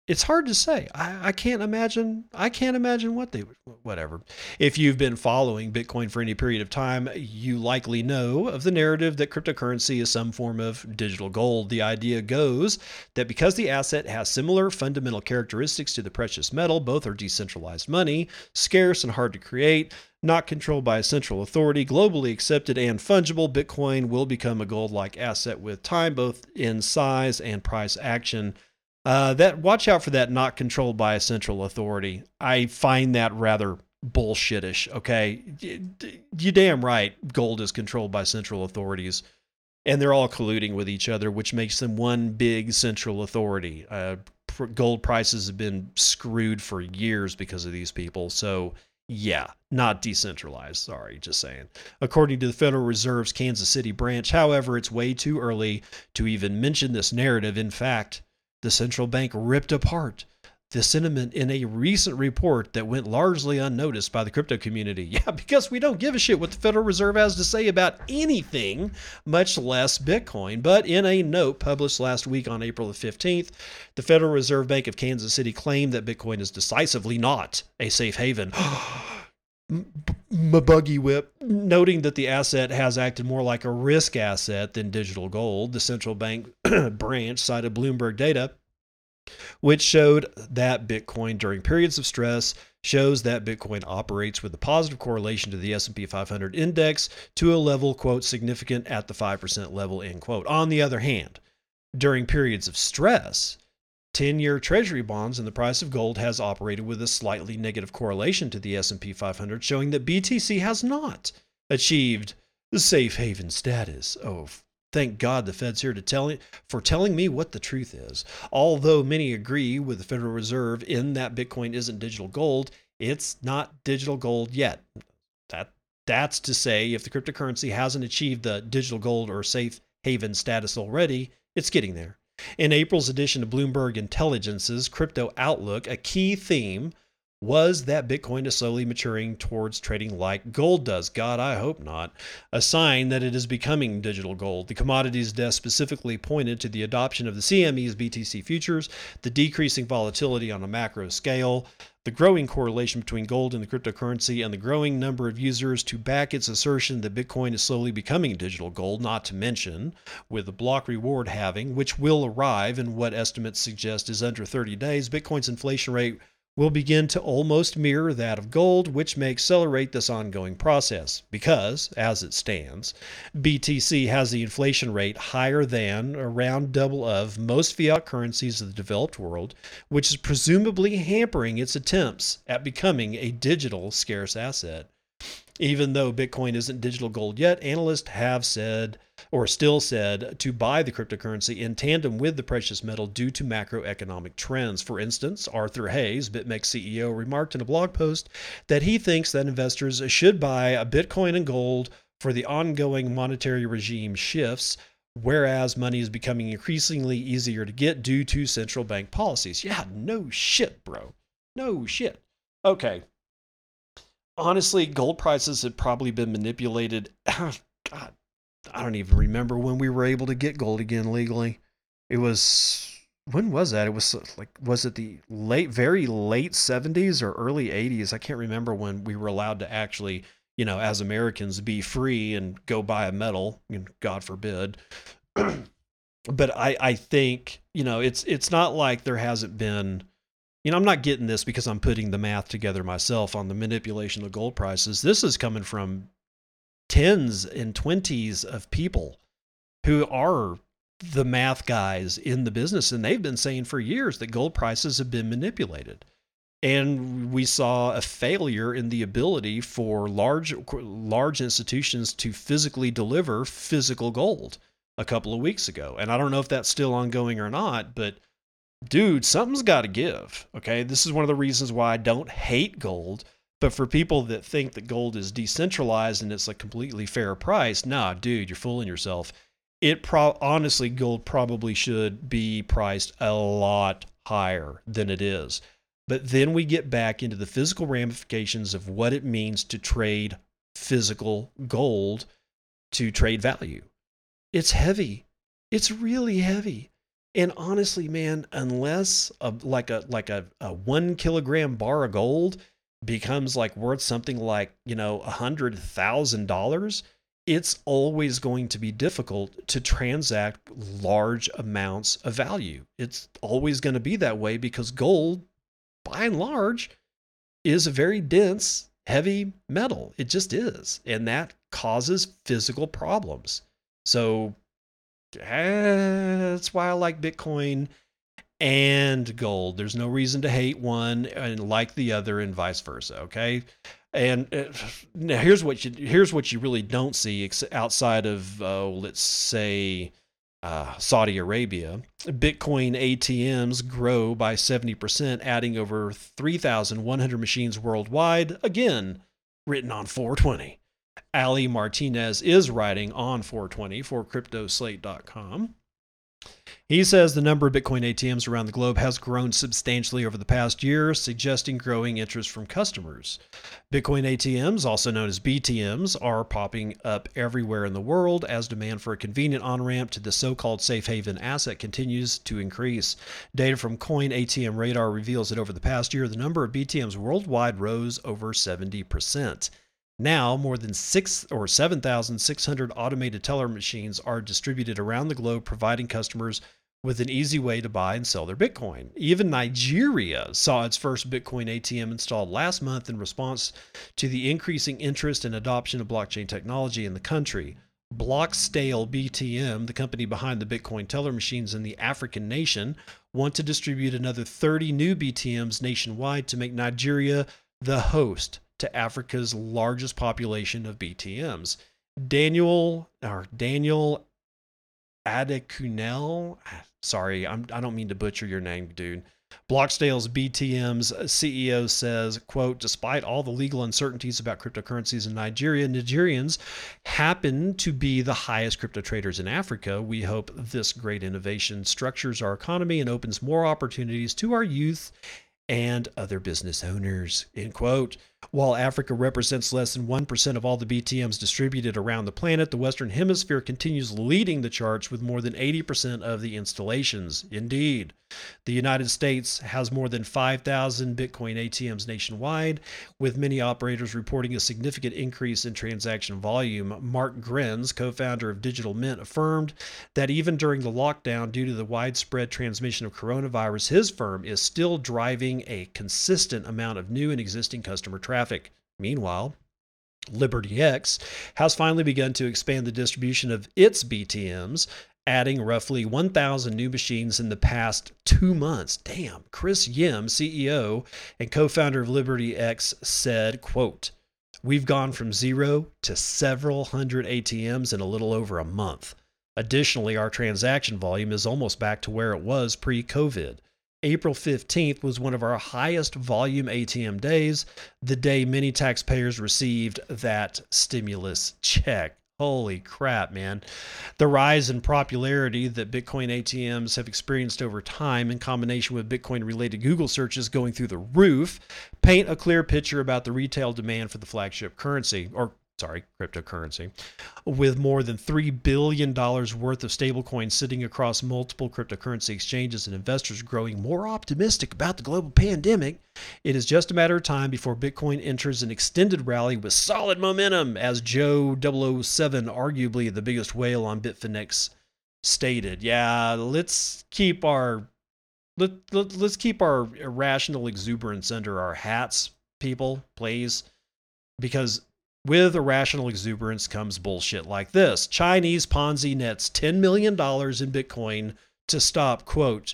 It's hard to say. I, I can't imagine. I can't imagine what they whatever. If you've been following Bitcoin for any period of time, you likely know of the narrative that cryptocurrency is some form of digital gold. The idea goes that because the asset has similar fundamental characteristics to the precious metal, both are decentralized money, scarce and hard to create, not controlled by a central authority, globally accepted and fungible, Bitcoin will become a gold like asset with time, both in size and price action. Uh, that watch out for that not controlled by a central authority. I find that rather bullshittish. Okay, you damn right. Gold is controlled by central authorities, and they're all colluding with each other, which makes them one big central authority. Uh, gold prices have been screwed for years because of these people. So yeah, not decentralized. Sorry, just saying. According to the Federal Reserve's Kansas City branch, however, it's way too early to even mention this narrative. In fact, the central bank ripped apart the sentiment in a recent report that went largely unnoticed by the crypto community. Yeah, because we don't give a shit what the Federal Reserve has to say about anything, much less Bitcoin. But in a note published last week on April the 15th, the Federal Reserve Bank of Kansas City claimed that Bitcoin is decisively not a safe haven. buggy whip, noting that the asset has acted more like a risk asset than digital gold. The central bank branch cited Bloomberg data, which showed that Bitcoin during periods of stress shows that Bitcoin operates with a positive correlation to the S&P 500 index to a level quote significant at the 5% level end quote. On the other hand, during periods of stress, 10 year treasury bonds and the price of gold has operated with a slightly negative correlation to the S&P 500 showing that BTC has not achieved the safe haven status. Oh, thank God the Fed's here to tell for telling me what the truth is. Although many agree with the Federal Reserve in that Bitcoin isn't digital gold, it's not digital gold yet. That that's to say if the cryptocurrency hasn't achieved the digital gold or safe haven status already, it's getting there. In April's edition of Bloomberg Intelligence's Crypto Outlook, a key theme was that Bitcoin is slowly maturing towards trading like gold does. God, I hope not. A sign that it is becoming digital gold. The commodities desk specifically pointed to the adoption of the CME's BTC futures, the decreasing volatility on a macro scale, the growing correlation between gold and the cryptocurrency, and the growing number of users to back its assertion that Bitcoin is slowly becoming digital gold, not to mention with the block reward halving, which will arrive in what estimates suggest is under 30 days, Bitcoin's inflation rate will begin to almost mirror that of gold, which may accelerate this ongoing process because, as it stands, BTC has the inflation rate higher than, around double of, most fiat currencies of the developed world, which is presumably hampering its attempts at becoming a digital scarce asset. Even though Bitcoin isn't digital gold yet, analysts have said or still said to buy the cryptocurrency in tandem with the precious metal due to macroeconomic trends. For instance, Arthur Hayes, BitMEX CEO, remarked in a blog post that he thinks that investors should buy a Bitcoin and gold for the ongoing monetary regime shifts whereas money is becoming increasingly easier to get due to central bank policies. Yeah, no shit, bro. No shit. Okay, honestly, gold prices have probably been manipulated. God, I don't even remember when we were able to get gold again legally. It was when was that? It was like was it the late, very late seventies or early eighties? I can't remember when we were allowed to actually, you know, as Americans, be free and go buy a metal. God forbid. but I, I think you know it's it's not like there hasn't been you know, I'm not getting this because I'm putting the math together myself on the manipulation of gold prices. This is coming from tens and twenties of people who are the math guys in the business, and they've been saying for years that gold prices have been manipulated. And we saw a failure in the ability for large large institutions to physically deliver physical gold a couple of weeks ago. And I don't know if that's still ongoing or not, but dude, something's got to give. Okay. This is one of the reasons why I don't hate gold. But for people that think that gold is decentralized and it's a completely fair price, nah, dude, you're fooling yourself. It pro- honestly, gold probably should be priced a lot higher than it is. But then we get back into the physical ramifications of what it means to trade physical gold to trade value. It's heavy. It's really heavy. And honestly, man, unless a, like a like a, a one kilogram bar of gold becomes like worth something like you know a hundred thousand dollars, it's always going to be difficult to transact large amounts of value. It's always going to be that way because gold, by and large, is a very dense, heavy metal. It just is. And that causes physical problems. So that's why I like Bitcoin and gold. There's no reason to hate one and like the other, and vice versa. Okay. And uh, now here's what you here's what you really don't see outside of uh, let's say uh, Saudi Arabia. Bitcoin ATMs grow by 70%, adding over 3,100 machines worldwide. Again, written on 420. Ali Martinez is writing on 420 for CryptoSlate.com. He says the number of Bitcoin ATMs around the globe has grown substantially over the past year, suggesting growing interest from customers. Bitcoin ATMs, also known as BTMs, are popping up everywhere in the world as demand for a convenient on ramp to the so called safe haven asset continues to increase. Data from Coin ATM Radar reveals that over the past year, the number of BTMs worldwide rose over 70%. Now, more than six or 7,600 automated teller machines are distributed around the globe, providing customers with an easy way to buy and sell their Bitcoin. Even Nigeria saw its first Bitcoin ATM installed last month in response to the increasing interest and adoption of blockchain technology in the country. Blockstale BTM, the company behind the Bitcoin teller machines in the African nation, want to distribute another 30 new BTMs nationwide to make Nigeria the host to Africa's largest population of BTMs. Daniel or Daniel Adekunle, ah, sorry, I'm, I don't mean to butcher your name, dude. Blockstale's BTM's CEO says, quote, despite all the legal uncertainties about cryptocurrencies in Nigeria, Nigerians happen to be the highest crypto traders in Africa. We hope this great innovation structures our economy and opens more opportunities to our youth and other business owners. End quote. While Africa represents less than 1% of all the BTMs distributed around the planet, the Western Hemisphere continues leading the charts with more than 80% of the installations. Indeed, the United States has more than 5,000 Bitcoin ATMs nationwide, with many operators reporting a significant increase in transaction volume. Marc Grens, co founder of Digital Mint, affirmed that even during the lockdown, due to the widespread transmission of coronavirus, his firm is still driving a consistent amount of new and existing customer traffic. Meanwhile, LibertyX has finally begun to expand the distribution of its BTMs, adding roughly 1,000 new machines in the past two months. Damn, Chris Yim, CEO and co-founder of LibertyX, said, quote, We've gone from zero to several hundred ATMs in a little over a month. Additionally, our transaction volume is almost back to where it was pre COVID. April 15th was one of our highest volume ATM days, the day many taxpayers received that stimulus check. Holy crap, man. The rise in popularity that Bitcoin ATMs have experienced over time, in combination with Bitcoin related Google searches going through the roof, paint a clear picture about the retail demand for the flagship currency, or sorry, cryptocurrency, with more than $3 billion worth of stablecoins sitting across multiple cryptocurrency exchanges and investors growing more optimistic about the global pandemic, it is just a matter of time before Bitcoin enters an extended rally with solid momentum, as Joe 007, arguably the biggest whale on Bitfinex, stated. Yeah, let's keep our let, let, let's keep our irrational exuberance under our hats, people, please. Because with irrational exuberance comes bullshit like this. Chinese Ponzi nets $10 million in Bitcoin to stop, quote,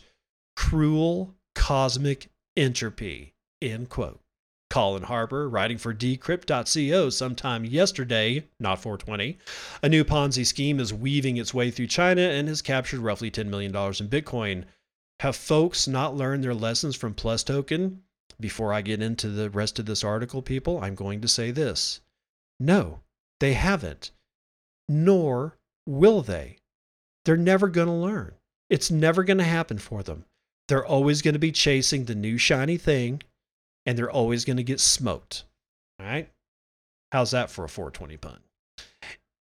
cruel cosmic entropy, end quote. Colin Harper, writing for decrypt.co sometime yesterday, not 420, a new Ponzi scheme is weaving its way through China and has captured roughly $10 million in Bitcoin. Have folks not learned their lessons from Plus Token? Before I get into the rest of this article, people, I'm going to say this. No, they haven't. Nor will they. They're never going to learn. It's never going to happen for them. They're always going to be chasing the new shiny thing and they're always going to get smoked. All right? How's that for a 420 pun?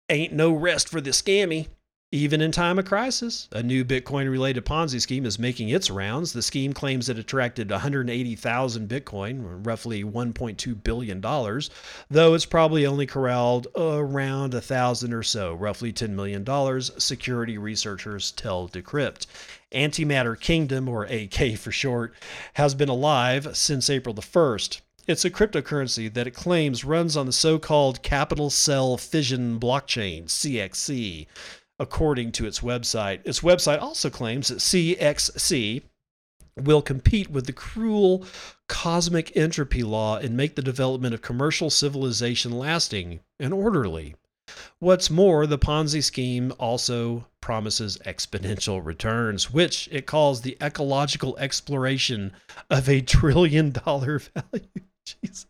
Ain't no rest for the scammy. Even in time of crisis, a new Bitcoin related Ponzi scheme is making its rounds. The scheme claims it attracted 180,000 Bitcoin, roughly $1.2 billion, though it's probably only corralled around a thousand or so, roughly $10 million, security researchers tell Decrypt. Antimatter Kingdom, or AK for short, has been alive since April the 1st. It's a cryptocurrency that it claims runs on the so called Capital Cell Fission Blockchain, CXC according to its website. Its website also claims that CXC will compete with the cruel cosmic entropy law and make the development of commercial civilization lasting and orderly. What's more, the Ponzi scheme also promises exponential returns, which it calls the ecological exploration of a trillion dollar value. Jesus.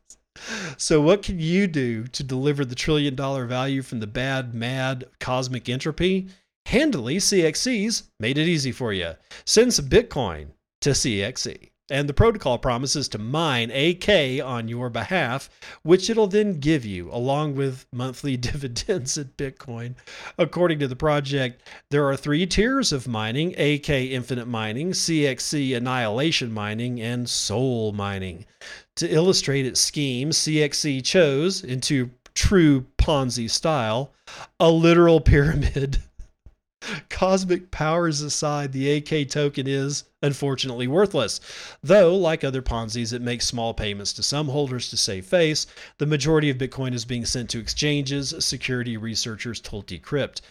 So, what can you do to deliver the trillion dollar value from the bad, mad cosmic entropy? Handily, CXCs made it easy for you. Send some Bitcoin to CXC. And the protocol promises to mine AK on your behalf, which it'll then give you along with monthly dividends at Bitcoin. According to the project, there are three tiers of mining AK Infinite Mining, CXC Annihilation Mining, and Soul Mining. To illustrate its scheme, CXC chose, into true Ponzi style, a literal pyramid. Cosmic powers aside, the AK token is unfortunately worthless. Though, like other Ponzi's, it makes small payments to some holders to save face, the majority of Bitcoin is being sent to exchanges, security researchers told Decrypt.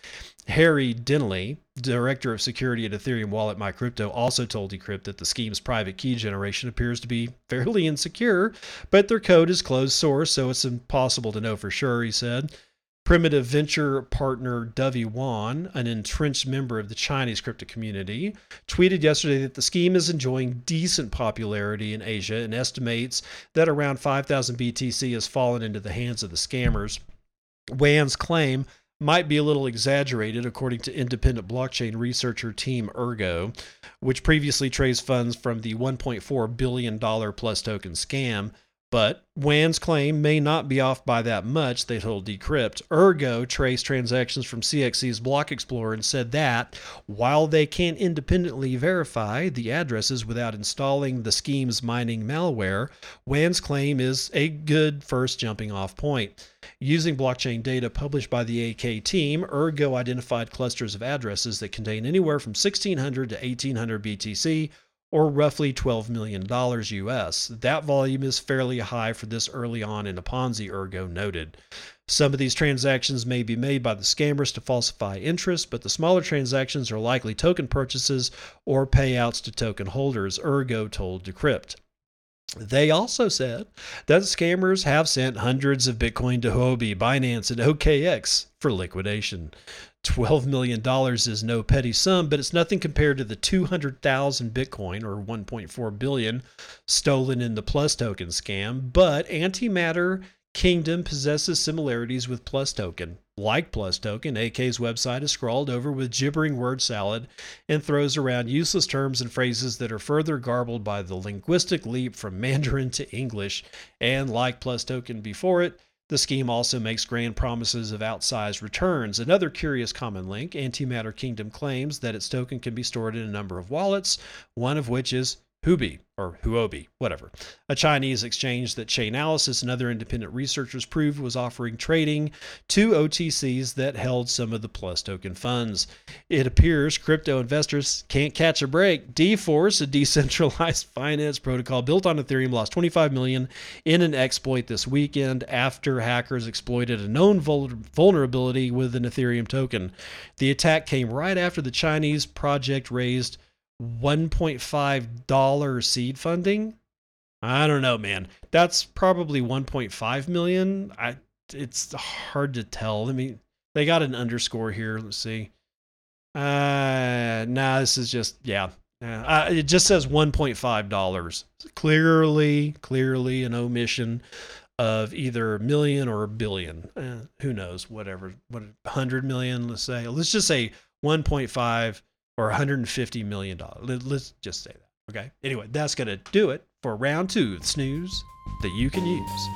Harry Denley, director of security at Ethereum wallet MyCrypto, also told Decrypt that the scheme's private key generation appears to be fairly insecure, but their code is closed source, so it's impossible to know for sure, he said. Primitive venture partner Dovey Wan, an entrenched member of the Chinese crypto community, tweeted yesterday that the scheme is enjoying decent popularity in Asia and estimates that around 5,000 BTC has fallen into the hands of the scammers. Wan's claim might be a little exaggerated, according to independent blockchain researcher team Ergo, which previously traced funds from the $1.4 billion plus token scam but Wan's claim may not be off by that much, they told Decrypt. Ergo traced transactions from CXC's Block Explorer and said that, while they can't independently verify the addresses without installing the scheme's mining malware, Wan's claim is a good first jumping off point. Using blockchain data published by the AK team, Ergo identified clusters of addresses that contain anywhere from 1600 to 1800 BTC or roughly $12 million US. That volume is fairly high for this early on in a Ponzi, Ergo noted. Some of these transactions may be made by the scammers to falsify interest, but the smaller transactions are likely token purchases or payouts to token holders, Ergo told Decrypt. They also said that scammers have sent hundreds of Bitcoin to Huobi, Binance, and OKX for liquidation. $12 million is no petty sum, but it's nothing compared to the 200,000 Bitcoin or 1.4 billion stolen in the Plus token scam. But Antimatter Kingdom possesses similarities with Plus token. Like Plus token, AK's website is scrawled over with gibbering word salad and throws around useless terms and phrases that are further garbled by the linguistic leap from Mandarin to English. And like Plus token before it, the scheme also makes grand promises of outsized returns. Another curious common link Antimatter Kingdom claims that its token can be stored in a number of wallets, one of which is Huobi or Huobi, whatever, a Chinese exchange that Chainalysis and other independent researchers proved was offering trading to OTCs that held some of the Plus token funds. It appears crypto investors can't catch a break. dForce, a decentralized finance protocol built on Ethereum, lost 25 million in an exploit this weekend after hackers exploited a known vulnerability with an Ethereum token. The attack came right after the Chinese project raised 1.5 dollar seed funding. I don't know, man. That's probably 1.5 million. I it's hard to tell. I mean, they got an underscore here. Let's see. Uh, nah, this is just yeah. Uh, it just says 1.5 dollars. Clearly, clearly an omission of either a million or a billion. Uh, who knows? Whatever. What 100 million? Let's say. Let's just say 1.5 or 150 million dollars. Let's just say that. Okay. Anyway, that's going to do it for round two of snooze that you can use.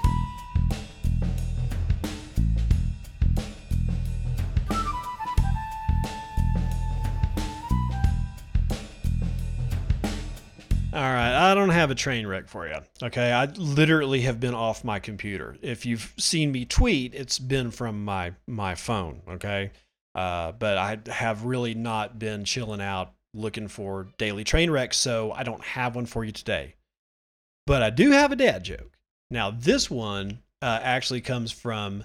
All right, I don't have a train wreck for you. Okay, I literally have been off my computer. If you've seen me tweet, it's been from my my phone. Okay, uh, but I have really not been chilling out looking for daily train wrecks, so I don't have one for you today. But I do have a dad joke. Now, this one uh, actually comes from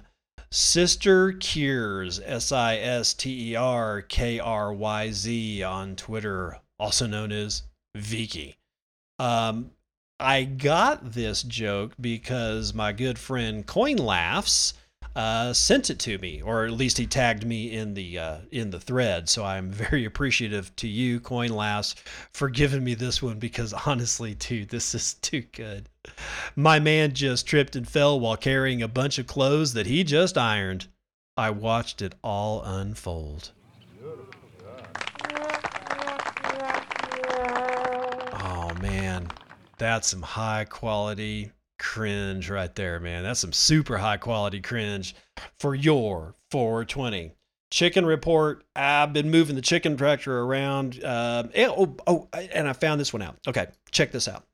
Sister Kryz, S I S T E R K R Y Z on Twitter, also known as Viki. Um, I got this joke because my good friend Coin Laughs uh, sent it to me, or at least he tagged me in the uh, in the thread. So I'm very appreciative to you, Coin Laughs, for giving me this one because honestly, dude, this is too good. My man just tripped and fell while carrying a bunch of clothes that he just ironed. I watched it all unfold. Oh man, that's some high quality cringe right there, man. That's some super high quality cringe for your 420. Chicken report. I've been moving the chicken tractor around. Uh, and, oh, oh, and I found this one out. Okay, check this out.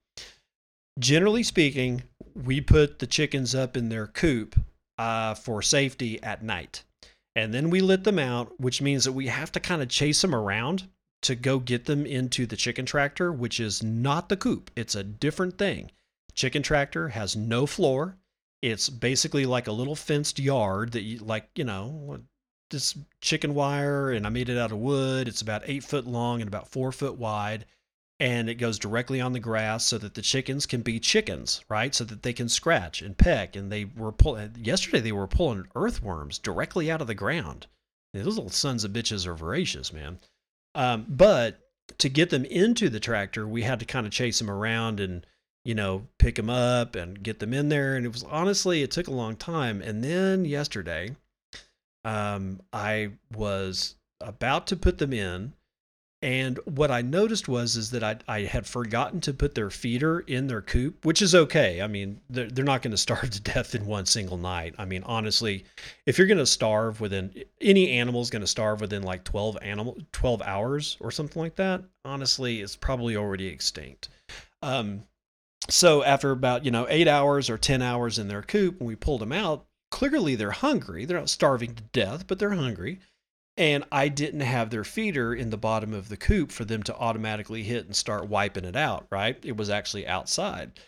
Generally speaking, we put the chickens up in their coop uh, for safety at night. And then we let them out, which means that we have to kind of chase them around to go get them into the chicken tractor, which is not the coop. It's a different thing. Chicken tractor has no floor. It's basically like a little fenced yard that you like, you know, this chicken wire, and I made it out of wood. It's about eight foot long and about four foot wide. And it goes directly on the grass so that the chickens can be chickens, right? So that they can scratch and peck. And they were pulling, yesterday, they were pulling earthworms directly out of the ground. Those little sons of bitches are voracious, man. Um, but to get them into the tractor, we had to kind of chase them around and you know, pick them up and get them in there. And it was honestly, it took a long time. And then yesterday, um, I was about to put them in. And what I noticed was is that I, I had forgotten to put their feeder in their coop, which is okay. I mean, they're, they're not going to starve to death in one single night. I mean, honestly, if you're going to starve within any animal is going to starve within like 12 animal 12 hours or something like that, honestly, it's probably already extinct. Um, so after about you know eight hours or ten hours in their coop when we pulled them out clearly they're hungry. They're not starving to death but they're hungry. And i didn't have their feeder in the bottom of the coop for them to automatically hit and start wiping it out right? It was actually outside.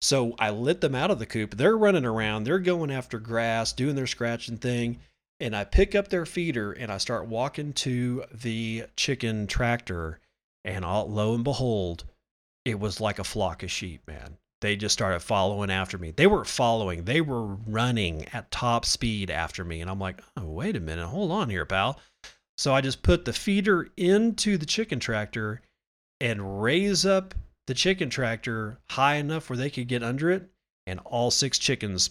So i let them out of the coop. They're running around. They're going after grass doing their scratching thing. And i pick up their feeder and i start walking to the chicken tractor. And all, lo and behold it was like a flock of sheep, man. They just started following after me. They weren't following, they were running at top speed after me. And I'm like, oh, wait a minute, hold on here, pal. So I just put the feeder into the chicken tractor and raise up the chicken tractor high enough where they could get under it. And all six chickens,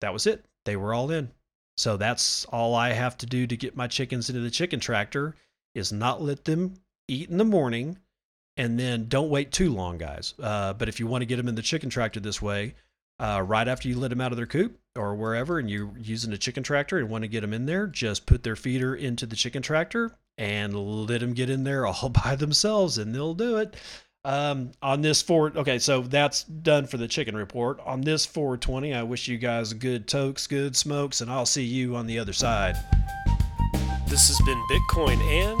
that was it. They were all in. So that's all I have to do to get my chickens into the chicken tractor is not let them eat in the morning and then don't wait too long, guys. Uh, but if you want to get them in the chicken tractor this way, uh, right after you let them out of their coop or wherever, and you're using a chicken tractor and want to get them in there, just put their feeder into the chicken tractor and let them get in there all by themselves, and they'll do it. Um, on this four, okay, so that's done for the chicken report. On this 420, I wish you guys good tokes, good smokes, and I'll see you on the other side. This has been Bitcoin and,